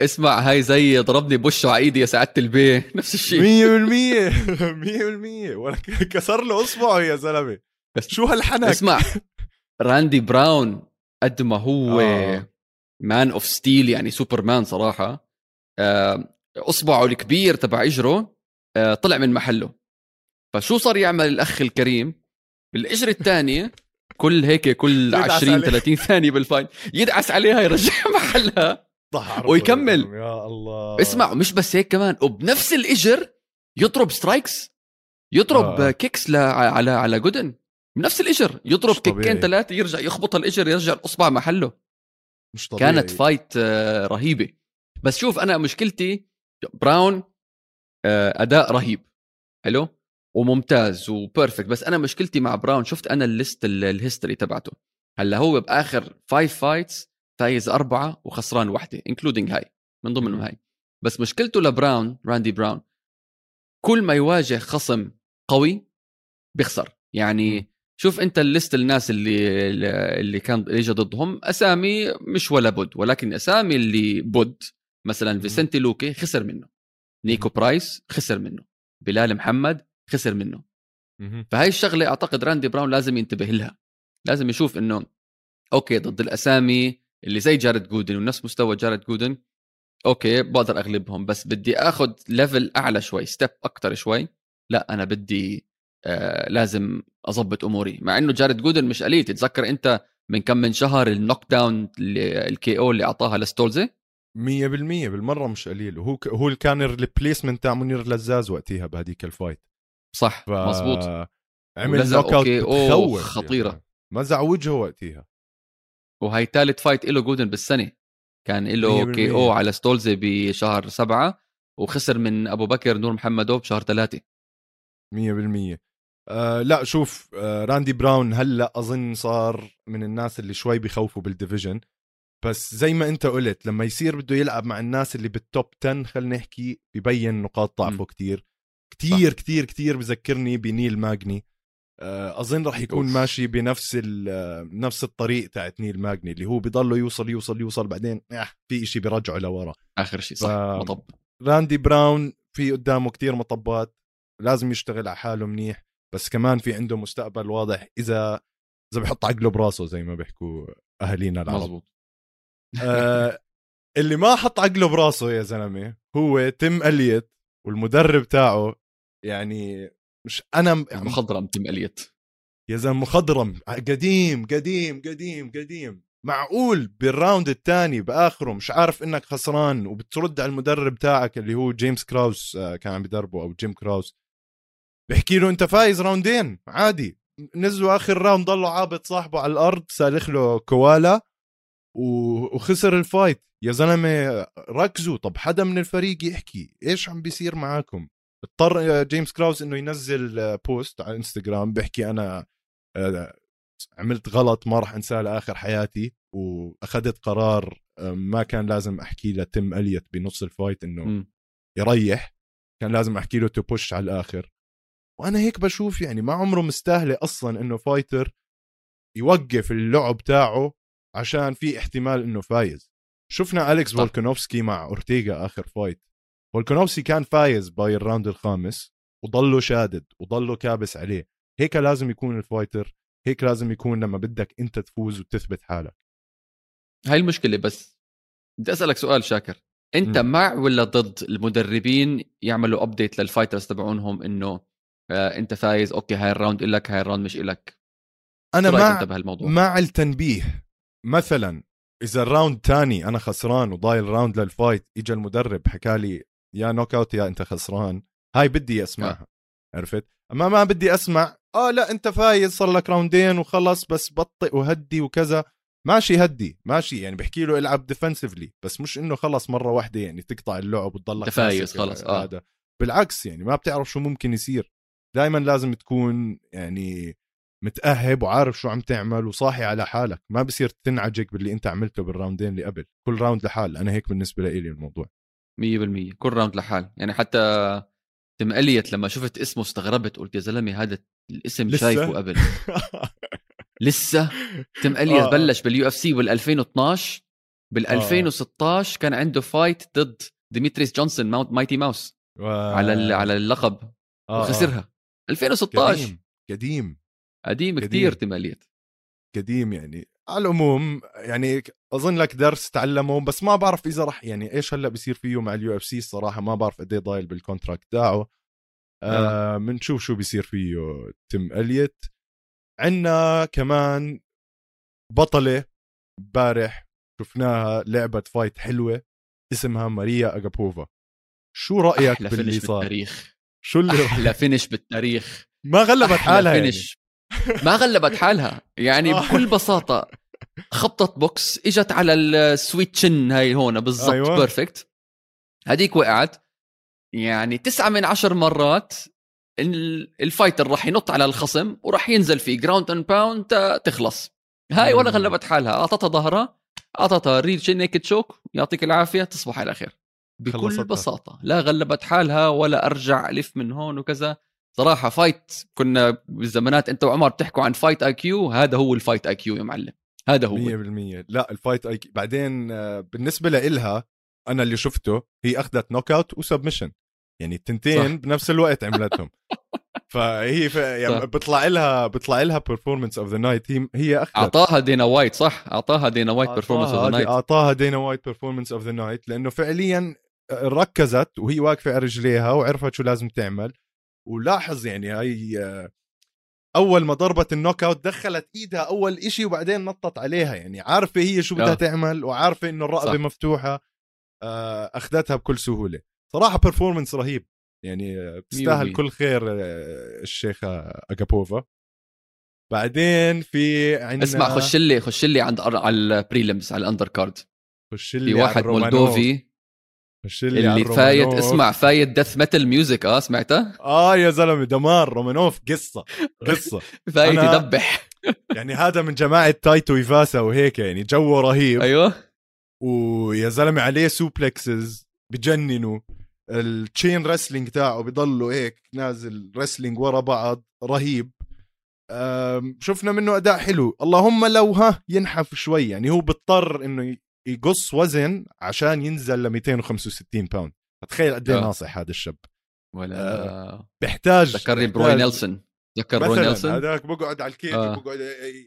اسمع هاي زي ضربني بوشه على ايدي يا سعادة البيه. نفس الشيء. 100% 100% ولا كسر له أصبعه يا زلمة. بس شو هالحنك؟ اسمع راندي براون قد ما هو آه. Man of Steel يعني سوبرمان صراحة آه، أصبعه الكبير تبع إجره آه، طلع من محله فشو صار يعمل الأخ الكريم بالاجر الثانية كل هيك كل يدعس 20 عليه. 30 ثانية بال fight يدعس عليها يرجع محلها ويكمل. يا الله اسمع مش بس هيك كمان وبنفس الإجر يضرب strikes يضرب آه. kicks ل... على على جودن بنفس الإجر يضرب. kickين ثلاثة يرجع يخبط الإجر يرجع الأصبع محله مش طبيعي. كانت fight آه، رهيبة. بس شوف أنا مشكلتي براون آه، أداء رهيب. حلو؟ وممتاز و perfect بس أنا مشكلتي مع براون شفت أنا ال list ال- ال history تبعته. هلأ هو بآخر five fights فايز أربعة وخسران واحدة including هاي من ضمنهم. هاي. بس مشكلته لبراون راندي براون كل ما يواجه خصم قوي بيخسر. يعني شوف أنت ال list الناس اللي اللي كان اللي اجى ضدهم أسامي مش ولا بد ولكن أسامي اللي بد مثلا فيسنتي لوكي خسر منه. نيكو برايس خسر منه. بلال محمد خسر منه. فهاي الشغلة أعتقد راندي براون لازم ينتبه لها. لازم يشوف إنه okay ضد الأسامي اللي زي جارد جودن ونفس مستوى جارد جودن okay بقدر أغلبهم بس بدي آخذ level أعلى شوي step أكتر شوي. لا أنا بدي آه لازم أظبط أموري. مع إنه جارد جودن مش قليل. تتذكر أنت من كم من شهر ال knockdown ال KO اللي أعطاها لستولزي؟ 100% بالمرة مش قليل. وهو ك... هو اللي كان ال replacement تاع منير لزاز وقتها بهديك ال fight صح. ف... مزبوط عمل knockout خطيرة. يعني. مزع وجهه وقتها. وهي ثالث fight له جودن بالسنة. كان له. KO على ستولزي بشهر سبعة وخسر من أبو بكر نور محمدوف بشهر ثلاثة 100% آه لا شوف آه راندي براون هلأ أظن صار من الناس اللي شوي بخوفوا بال division. بس زي ما أنت قلت لما يصير بده يلعب مع الناس اللي بال top 10 خلينا نحكي ببين نقاط ضعفه. كتير. كتير كتير كتير بذكرني بنيل ماجني. آه، أظن راح يكون off. ماشي بنفس آه، نفس الطريق تاعت نيل ماجني اللي هو بضله يوصل يوصل يوصل بعدين آه في إشي بيرجعه لورا. آخر شيء صح ف- مطب. راندي براون في قدامه كتير مطبات لازم يشتغل على حاله منيح. بس كمان في عنده مستقبل واضح إذا إذا بحط عقله براسه زي ما بيحكوا أهالينا العرب. مزبوط. آه اللي ما حط عقله براسه يا زلمة هو تيم اليت والمدرب تاعه يعني مش أنا م- مخضرم تيم اليت يا زلمة مخضرم قديم قديم قديم قديم. معقول بال round الثاني بآخره مش عارف إنك خسران وبترد على المدرب تاعك اللي هو جيمس كراوس آه، كان عم بدربه أو جيم كراوس بحكي له انت فايز roundين عادي. نزلوا آخر round ضلوا عابط صاحبه على الأرض سالخ له كوالا وخسر ال fight. يا زلمة ركزوا. طب حدا من الفريق يحكي إيش عم بيصير معاكم؟ اضطر جيمس كراوس إنه ينزل post على إنستغرام بيحكي أنا آه، عملت غلط ما راح أنساه لآخر حياتي وأخذت قرار آه، ما كان لازم أحكي لتم أليت بنص ال fight إنه. يريح. كان لازم أحكي له ت push على الآخر. وأنا هيك بشوف يعني ما عمره مستاهلة أصلا إنه fighter يوقف اللعب تاعه عشان في احتمال إنه فايز. شفنا أليكس صح. فولكانوفسكي مع أورتيغا آخر fight. فولكانوفسكي كان فايز by ال round الخامس وضله شادد وضله كابس عليه. هيك لازم يكون ال fighter هيك لازم يكون لما بدك أنت تفوز وتثبت حالك. هاي المشكلة بس. بدي أسألك سؤال شاكر. أنت م. مع ولا ضد المدربين يعملوا update لل fighters تبعونهم إنه انت فايز. okay هاي ال round لك هاي ال round مش لك أنا مع بهالموضوع؟ مع التنبيه. مثلا إذا ال round تاني أنا خسران وضايل round لل fight اجى المدرب حكى لي يا knockout يا أنت خسران. هاي بدي أسمعها. آه. عرفت؟ أما ما بدي أسمع آه لا أنت فايز صار لك roundين وخلص بس بطئ وهدي وكذا. ماشي هدي ماشي. يعني بحكي له العب defensively بس مش إنه خلص مرة واحدة يعني تقطع اللعب وتضلك فايز خلص آه. هذا. بالعكس يعني ما بتعرف شو ممكن يصير. دائما لازم تكون يعني متأهب وعارف شو عم تعمل وصاحي على حالك. ما بصير تنعجق باللي أنت عملته بال roundين اللي قبل. كل round لحال. أنا هيك بالنسبة لي الموضوع. 100% كل round لحال. يعني حتى تم اليت لما شفت اسمه استغربت قلت يا زلمة هذا الاسم لسه؟ شايفه قبل. لسه؟ تم اليت آه. بلش بال UFC بال 2012 بال 2016 كان عنده fight ضد ديمتريس جونسون مايتي ماوس. و... على على اللقب. آه. وخسرها. 2016 قديم قديم. قديم كثير تيم إليوت قديم يعني. على العموم يعني أظن لك درس تعلمه بس ما بعرف إذا راح يعني إيش هلأ بصير فيه مع ال UFC الصراحة؟ ما بعرف قد إيه ضايل بال contract تاعه آه بنشوف آه شو بيصير فيه تيم إليوت عندنا كمان بطلة امبارح شفناها لعبة fight حلوة اسمها ماريا اجابوفا شو رأيك باللي صار؟ بالتاريخ. شو اللي أحلى finish بالتاريخ. ما غلبت حالها finish يعني. ما غلبت حالها. يعني آه. بكل بساطة خبطت بوكس إجت على ال sweet chin هاي هون بالضبط أيوة. perfect هذيك وقعت. يعني تسعة من عشر مرات ال fighter راح ينط على الخصم وراح ينزل فيه ground and pound تخلص. هاي ولا غلبت حالها. أعطتها ظهرها أعطتها rear naked choke يعطيك العافية تصبح على خير. بكل خلصتها. بساطة. لا غلبت حالها ولا أرجع ألف من هون وكذا. صراحة fight كنا بالزمانات أنت وعمر بتحكوا عن fight IQ هذا هو ال fight IQ يا معلم. هذا هو. 100% لا ال fight IQ بعدين آه، بالنسبة لإلها أنا اللي شفته هي أخذت knockout و submission يعني التنتين صح. بنفس الوقت عملتهم. فهي ف... يعني بيطلع لها بيطلع لها performance of the night هي هي أخذت. أعطاها دينا وايت صح؟ أعطاها دينا وايت performance of the night أعطاها دينا وايت performance of the night لأنه فعليا ركزت وهي واقفة على رجليها وعرفت شو لازم تعمل. ولاحظ يعني هاي أول ما ضربت ال knockout دخلت إيدها أول إشي وبعدين نطت عليها يعني. عارفة هي شو بدها تعمل وعارفة إنه الرقبة صح. مفتوحة. آه، أخذتها بكل سهولة. صراحة performance رهيب. يعني بتستاهل كل خير آه، الشيخة اجابوفا بعدين في عندنا اسمع خش لي خش لي عند على ال prelims على ال undercard خش لي في واحد مولدوفي خش لي اللي fight اسمع fight death metal music آه سمعتها؟ آه يا زلمة دمار رومانوف قصة قصة. fight يدبح. يعني هذا من جماعة تاي تويفاسا وهيك يعني جوه رهيب. أيوه. ويا زلمة عليه suplexes بجننوا. ال chain wrestling تاعه بضله هيك نازل wrestling ورا بعض رهيب. شفنا منه أداء حلو. اللهم لو ها ينحف شوي. يعني هو بيضطر إنه يقص وزن عشان ينزل ل 265 pound تخيل قد إيه آه. ناصح هذا الشاب. ولا آه بحتاج ذكرني بروي نيلسون؟ ذكر بروي نيلسون؟ هذاك بقعد على ال cage آه. وبقعد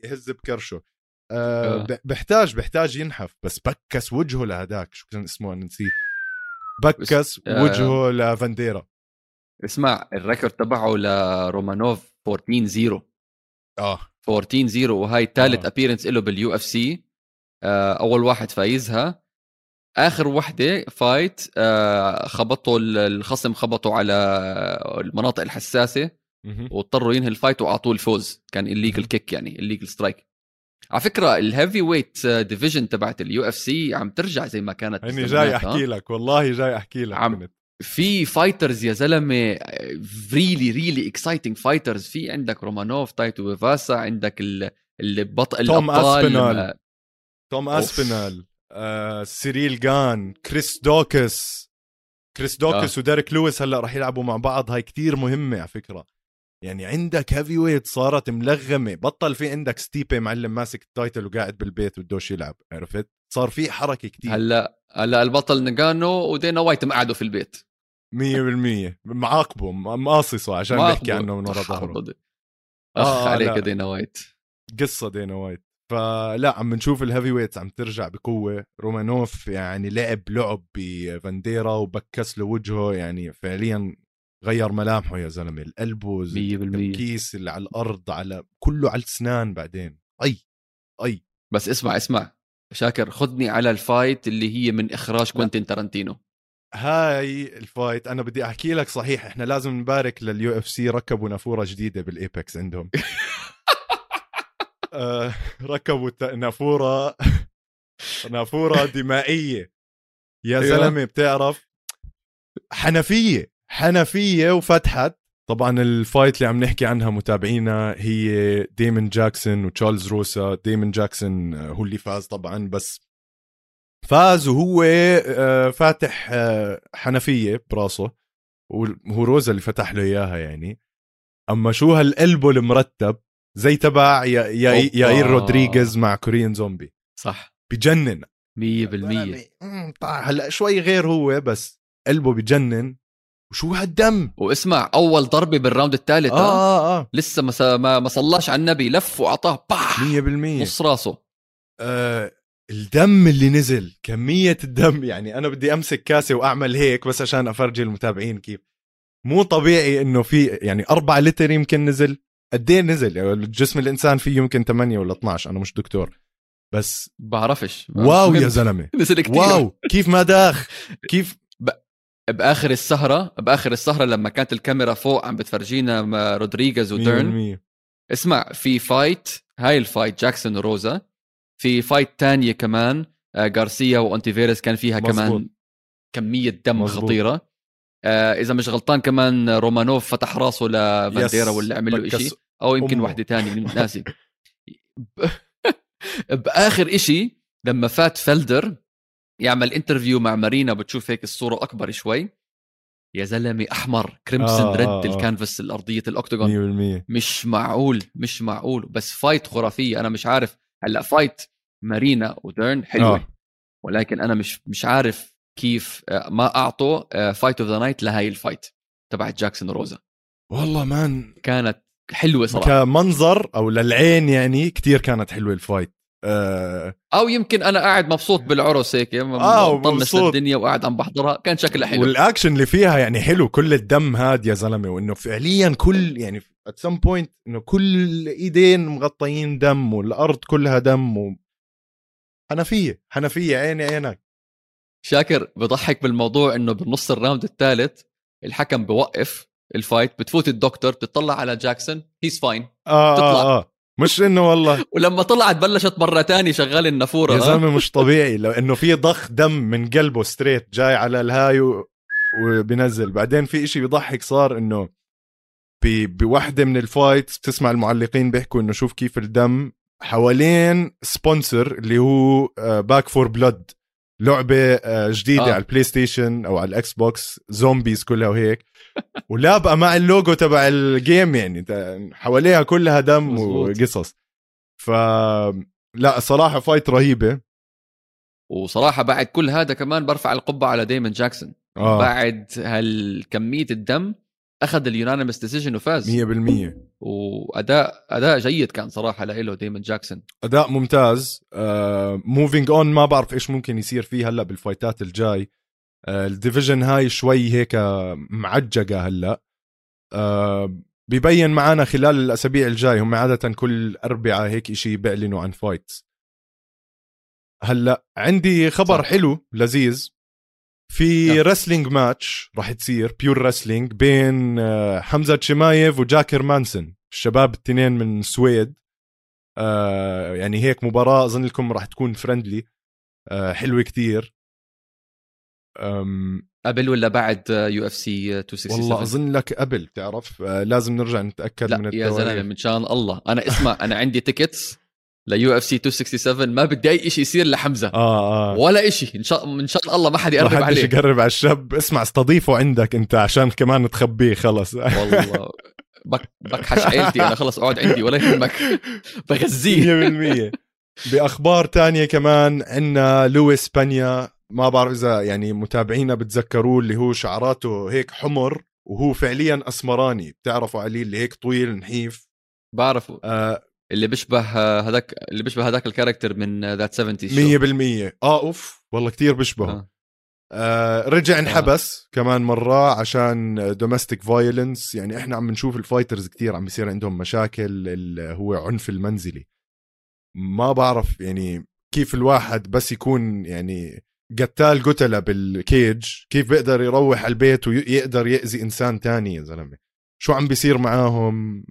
يهز بكرشه. آه آه. بحتاج بحتاج ينحف بس بكس وجهه لهداك. شو كان اسمه؟ أنا نسيت. بكس آه. وجهه لفانديرا. اسمع ال record تبعه لرومانوف 14 0 آه. 14 0 وهاي ثالث آه. appearance له بال UFC. أول واحد فايزها. آخر وحدة fight آه خبطوا الخصم خبطوا على المناطق الحساسة واضطروا ينهي ال fight واعطوه الفوز كان illegal kick يعني illegal strike على فكرة ال heavyweight division تبعت ال UFC عم ترجع زي ما كانت هني جاي أحكي لك والله جاي أحكي لك عم في fighters يا زلمة really really exciting fighters في عندك رومانوف تاي تويفاسا عندك البطل توم اسبينال توم أسبينال آه سيريل جان كريس دوكس. كريس دوكس آه. وديريك لويس هلأ راح يلعبوا مع بعض. هاي كتير مهمة على فكرة. يعني عندك heavyweight صارت ملغمة. بطل في عندك ستيبي معلم ماسك ال title وقاعد بالبيت بدوش يلعب عرفت؟ صار في حركة كتير. هلأ هلأ البطل نجانو ودينا وايت قعدوا في البيت. 100% معاقبه مقاصصه عشان بيحكي عنه من ورا ظهره أخ آه عليك دينا وايت. قصة دينا وايت. فلا عم نشوف ال heavyweights عم ترجع بقوة. رومانوف يعني لعب لعب بفانديرا وبكس له وجهه يعني فعليا غير ملامحه يا زلمة. القلب 100% الكيس اللي على الأرض على كله على الاسنان بعدين. أي أي. بس اسمع اسمع. شاكر خذني على ال fight اللي هي من إخراج كوينتين تارانتينو. هاي ال fight أنا بدي أحكي لك صحيح إحنا لازم نبارك لل UFC ركبوا نافورة جديدة بال Apex عندهم. ركبوا نافورة. نافورة دمائية. يا أيوة. زلمة بتعرف حنفية حنفية وفتحت. طبعا ال fight اللي عم نحكي عنها متابعينا هي ديمن جاكسون وتشارلز روسا. ديمن جاكسون هو اللي فاز طبعا بس فاز وهو آه، فاتح آه، حنفية براسه. وهو روزا اللي فتح له إياها يعني. أما شو هالقلبه المرتب زي تبع يا يا ياير رودريغيز مع كوريان زومبي. صح. بجنن. 100% هلا شوي غير هو بس قلبه بجنن. وشو هالدم؟ واسمع أول ضربة بال round الثالث آه, آه, آه. لسه ما ما, ما صلاش على النبي. لف واعطاه باح! 100% نص راسه. آه الدم اللي نزل كمية الدم. يعني أنا بدي أمسك كاسة وأعمل هيك بس عشان أفرجي المتابعين كيف. مو طبيعي إنه في يعني أربعة لتر يمكن نزل. قد إيه نزل؟ يعني جسم الإنسان فيه يمكن 8 ولا 12 أنا مش دكتور. بس بعرفش. wow يا زلمة. نزل كتير. wow! كيف ما داخ! كيف؟ ب... بآخر السهرة بآخر السهرة لما كانت الكاميرا فوق عم بتفرجينا رودريغيز وديرن اسمع في fight هاي ال fight جاكسون وروزا. في fight تانية كمان غارسيا وأونتيفيروس كان فيها مزبوط. كمان كمية دم مزبوط. خطيرة. آه إذا مش غلطان كمان رومانوف فتح راسه لفانديرا ولا عمل له شيء أو يمكن وحده تانية ناسي بآخر إشي لما فات فلدر يعمل interview مع مارينا بتشوف هيك الصورة أكبر شوي. يا زلمة أحمر crimson آه red آه آه. الكانفاس الأرضية ال octagon 100% مش معقول مش معقول. بس fight خرافية. أنا مش عارف. هلأ fight مارينا وديرن حلوة. آه. ولكن أنا مش مش عارف كيف آه، ما أعطوا fight of the night لهي ال fight تبعت جاكسون روزا. والله man. كانت حلوة صراحة. كمنظر أو للعين يعني كثير كانت حلوة ال fight. آه أو يمكن أنا قاعد مبسوط بالعرس هيك مطنش الدنيا وقاعد عم بحضرها. كان شكلها حلو. والأكشن اللي فيها يعني حلو كل الدم هاد يا زلمة وإنه فعليا كل يعني at some point إنه كل إيدين مغطيين دم والأرض كلها دم و... حنفية حنفية عيني عينك. شاكر بضحك بالموضوع إنه بنص ال round الثالث الحكم بوقف. ال fight بتفوت الدكتور بتطلع على جاكسون he's fine آه تطلع آه آه. مش إنه والله. ولما طلعت بلشت مرة تاني شغال النافورة يا زلمة مش طبيعي. لو إنه في ضخ دم من قلبه straight جاي على الهاي وبنزل بعدين في إشي بيضحك صار إنه بوحدة من ال fights بتسمع المعلقين بيحكوا إنه شوف كيف الدم حوالين sponsor اللي هو Back 4 Blood لعبة آه، جديدة آه. على ال PlayStation أو على ال Xbox zombies كلها وهيك ولابقه مع اللوجو تبع ال game يعني حواليها كلها دم مزبوط. وقصص ف لا صراحة fight رهيبة وصراحة بعد كل هذا كمان برفع القبعة على ديمن جاكسون آه. بعد هالكمية الدم أخذ ال unanimous decision وفاز. 100% وأداء أداء جيد كان صراحة له ديمن جاكسون. أداء ممتاز. moving uh, on ما بعرف إيش ممكن يصير فيه هلأ بالفايتات الجاي. uh, ال division هاي شوي هيك معجقه هلأ. uh, ببين معنا خلال الأسابيع الجاي هم عادة كل اربعاء هيك شيء بيعلنوا عن fights هلأ عندي خبر صح. حلو لذيذ. في wrestling match راح تصير pure wrestling بين آه، حمزة شمايف وجاك هيرمانسون الشباب التنين من السويد آه، يعني هيك مباراة أظن لكم راح تكون friendly آه، حلوة كتير. قبل ولا بعد يو اف سي 267 والله أظن لك قبل تعرف لازم نرجع نتأكد لا من التواريخ. يا زلمة من شان الله. أنا اسمع أنا عندي tickets ل UFC 267 ما بدي أي شيء يصير لحمزة. آه آه. ولا شيء إن شاء إن شاء الله ما حد يقرب عليه ما حدش يقرب على الشاب. اسمع استضيفه عندك أنت عشان كمان تخبيه خلص. والله. بك بكحش عيلتي. أنا خلص أقعد عندي ولا يهمك. بغذيه 100% بأخبار تانية كمان عندنا لويس بانيا. ما بعرف إذا يعني متابعينا بتذكروه اللي هو شعراته هيك حمر وهو فعليا أسمراني. بتعرفوا عليه اللي هيك طويل نحيف؟ بعرفه. آه اللي بيشبه هذاك اللي بيشبه هذاك ال character من That 70 Show. 100% آه أوف والله كتير بيشبهه. آه. آه رجع انحبس آه. كمان مرة عشان domestic violence يعني إحنا عم نشوف ال fighters كتير عم بيصير عندهم مشاكل اللي هو عنف المنزلي. ما بعرف يعني كيف الواحد بس يكون يعني قتال قتلة بال cage كيف بيقدر يروح على البيت ويقدر يأذي إنسان تاني يا زلمة. شو عم بيصير معاهم؟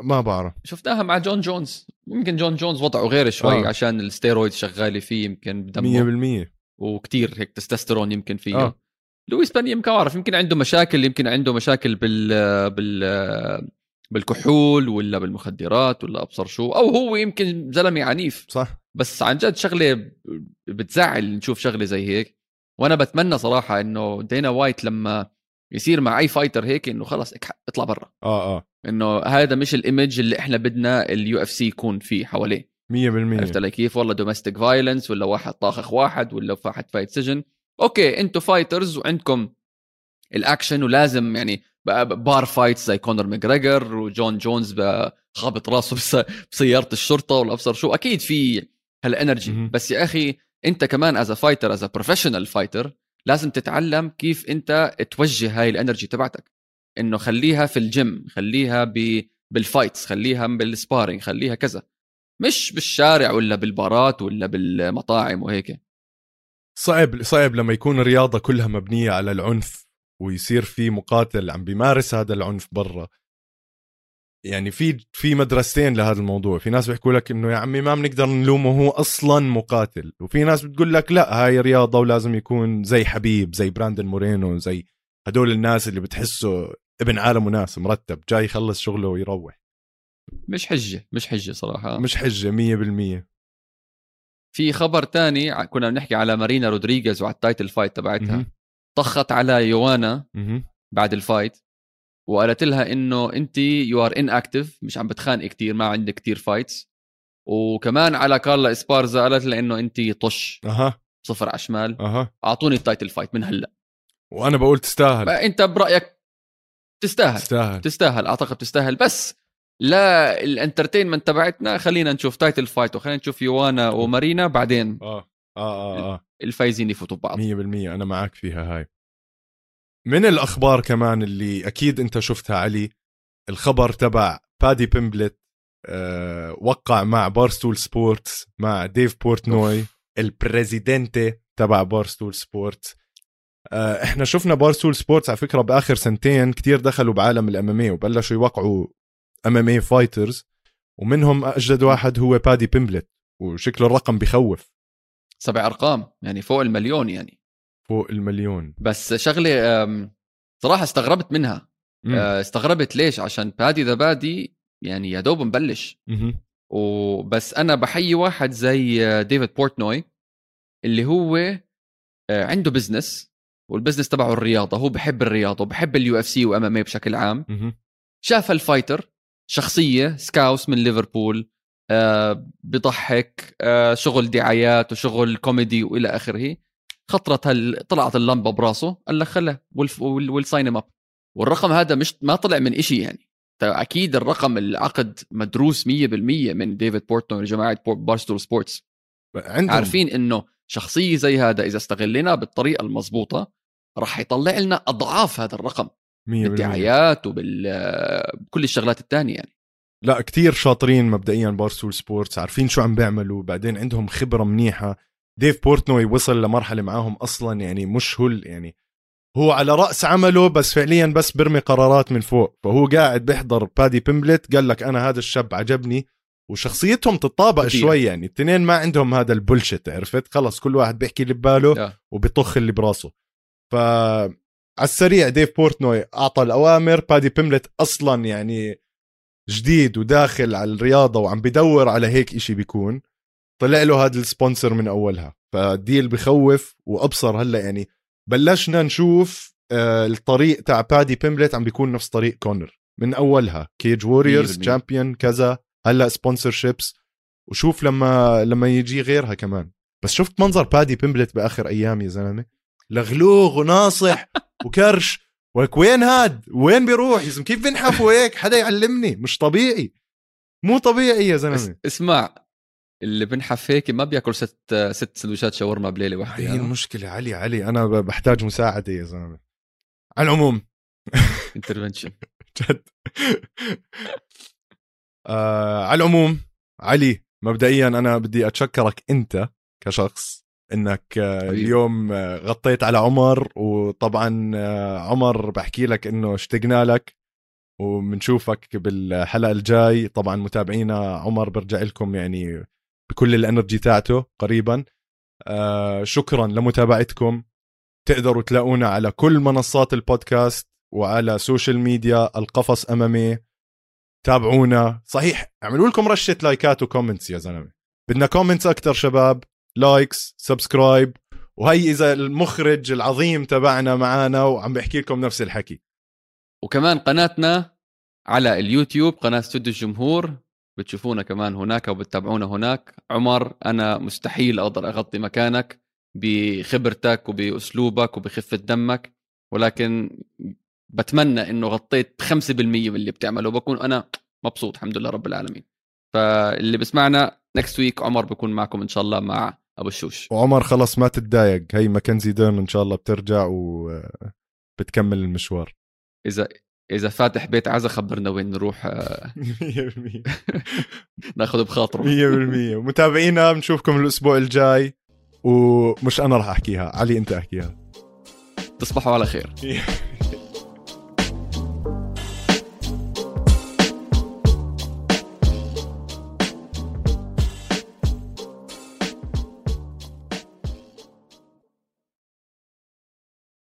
ما بعرف. شفناها مع جون جونز. يمكن جون جونز وضعه غير شوي آه. عشان الستيرويد شغالة فيه يمكن بدمه 100% وكتير هيك تستوستيرون يمكن فيه. آه. لويس باني يمكن أعرف يمكن عنده مشاكل يمكن عنده مشاكل بال بال بالكحول ولا بالمخدرات ولا أبصر شو. أو هو يمكن زلمة عنيف. صح. بس عن جد شغلة بتزعل نشوف شغلة زي هيك. وأنا بتمنى صراحة إنه دينا وايت لما يصير مع أي fighter هيك إنه خلص اطلع برا. آه آه. إنه هذا مش ال image اللي إحنا بدنا ال UFC يكون فيه حواليه. 100% عرفت علي كيف؟ والله domestic violence ولا واحد طاخخ واحد ولا واحد fight سجن okay أنتم fighters وعندكم الاكشن ولازم يعني bar fights زي كونر ماجريجر وجون جونز خابط راسه بسيارة الشرطة ولا ابصر شو. أكيد في هال energy بس يا أخي إنت كمان as fighter as professional fighter لازم تتعلم كيف انت توجه هاي ال energy تبعتك. إنه خليها في الجيم خليها. بال fights خليها بال sparring خليها كذا. مش بالشارع ولا بالبارات ولا بالمطاعم وهيك. صعب صعب لما يكون الرياضة كلها مبنية على العنف ويصير في مقاتل عم بيمارس هذا العنف برا. يعني في في مدرستين لهذا الموضوع. في ناس بيحكوا لك إنه يا عمي ما بنقدر نلومه هو أصلا مقاتل. وفي ناس بتقول لك لا هاي رياضة ولازم يكون زي حبيب زي براندن مورينو زي هدول الناس اللي بتحسه ابن عالم وناس مرتب جاي يخلص شغله ويروح. مش حجة مش حجة صراحة. مش حجة 100% في خبر تاني كنا بنحكي على مارينا رودريغيز وعلى ال title fight تبعتها. طخت على يوانا بعد ال fight. وقالت لها إنه انت you are inactive مش عم بتخانقي كثير ما عندك كثير fights وكمان على كارلا إسبارزا قالت لها إنه انت طش. أها. صفر على شمال أها. أعطوني ال title fight من هلأ. وأنا بقول تستاهل. أنت برأيك تستاهل. تستاهل. تستاهل أعتقد تستاهل. بس لا ال entertainment تبعتنا خلينا نشوف title fight وخلينا نشوف يوانا ومارينا بعدين. آه. آه آه, آه. الفايزين يفوتوا ببعض. 100% أنا معك فيها هاي. من الأخبار كمان اللي أكيد أنت شفتها علي الخبر تبع بادي بيمبلت أه وقع مع بارستول سبورتس مع ديف بورتنوي ال president تبع بارستول سبورتس. أه إحنا شفنا بارستول سبورتس على فكرة بآخر سنتين كتير دخلوا بعالم ال MMA وبلشوا يوقعوا MMA fighters ومنهم أجدد واحد هو بادي بيمبلت وشكله الرقم بخوف سبع أرقام يعني فوق المليون يعني. فوق المليون. بس شغلة صراحة استغربت منها. مم. آه، استغربت ليش؟ عشان بادي the baddy يعني يا دوب مبلش. وبس أنا بحيي واحد زي آه، ديفيد بورتنوي اللي هو آه، عنده business وال business تبعه الرياضة. هو بحب الرياضة وبحب ال UFC و MMA بشكل عام. شاف ال fighter شخصية Scouse من ليفربول آه بضحك آه شغل دعايات وشغل كوميدي وإلى آخره. خطرت هال... طلعت اللمبة براسه قال لك خله we'll sign up والرقم هذا مش ما طلع من إشي يعني. أكيد الرقم العقد مدروس 100% من ديفيد بورتنوي وجماعة بارستول سبورتس. عندهم. عارفين إنه شخصية زي هذا إذا استغليناه بالطريقة المضبوطة راح يطلع لنا أضعاف هذا الرقم. بالدعايات وبكل الشغلات الثانية يعني. لا كتير شاطرين مبدئيا بارستول سبورتس عارفين شو عم بيعملوا بعدين عندهم خبرة منيحة. ديف بورتنوي وصل لمرحلة معاهم أصلا يعني مش هو يعني هو على رأس عمله بس فعليا بس برمي قرارات من فوق. فهو قاعد بيحضر بادي بيمبلت قال لك أنا هذا الشاب عجبني وشخصيتهم تطابق كتير. شوي يعني. الاثنين ما عندهم هذا ال bullshit عرفت؟ خلص كل واحد بيحكي اللي بباله وبيطخ اللي براسه. ف على السريع ديف بورتنوي أعطى الأوامر. بادي بيمبلت أصلا يعني جديد وداخل على الرياضة وعم بدور على هيك إشي بيكون. طلع له هذا ال sponsor من أولها. فال deal بخوف وأبصر هلأ يعني بلشنا نشوف آه، الطريق تاع بادي بيمبلت عم بيكون نفس طريق كونر من أولها. كيج ووريرز champion كذا. هلأ sponsorships وشوف لما لما يجي غيرها كمان. بس شفت منظر بادي بيمبلت بآخر أيام يا زلمة؟ لغلوغ وناصح وكرش. ولك وين هاد؟ وين بيروح؟ يزم كيف بنحف هيك حدا يعلمني؟ مش طبيعي. مو طبيعي يا زلمة. اسمع اللي بنحف هيك ما بياكل ست ست سندويشات شاورما بليلة واحدة هي المشكلة علي علي أنا بحتاج مساعدة يا زلمة. على العموم. انترفنشن جد. آه على العموم علي مبدئيا أنا بدي أتشكرك أنت كشخص إنك آه اليوم آه غطيت على عمر وطبعا آه عمر بحكي لك إنه اشتقنا لك وبنشوفك بالحلقة الجاي. طبعا متابعينا عمر برجع لكم يعني بكل ال energy تاعته قريبا. آه شكرا لمتابعتكم. تقدروا تلاقونا على كل منصات البودكاست وعلى social media القفص MMA. تابعونا. صحيح اعملوا لكم رشة لايكات و comments يا زلمة. بدنا comments أكثر شباب. likes subscribe وهي إذا المخرج العظيم تبعنا معنا وعم بحكي لكم نفس الحكي. وكمان قناتنا على اليوتيوب قناة استوديو الجمهور. بتشوفونا كمان هناك وبتتابعونا هناك. عمر أنا مستحيل أقدر أغطي مكانك بخبرتك وبأسلوبك وبخفة دمك ولكن بتمنى إنه غطيت 5% من اللي بتعمله. بكون أنا مبسوط الحمد لله رب العالمين. فاللي بسمعنا next week عمر بكون معكم إن شاء الله مع أبو الشوش. وعمر خلص ما تتضايق. هي ماكنزي ديرن إن شاء الله بترجع وبتكمل المشوار. إذا إذا فاتح بيت عزا خبرنا وين نروح 100% ناخذ بخاطره 100% متابعينا بنشوفكم الأسبوع الجاي ومش أنا راح أحكيها علي أنت أحكيها. تصبحوا على خير.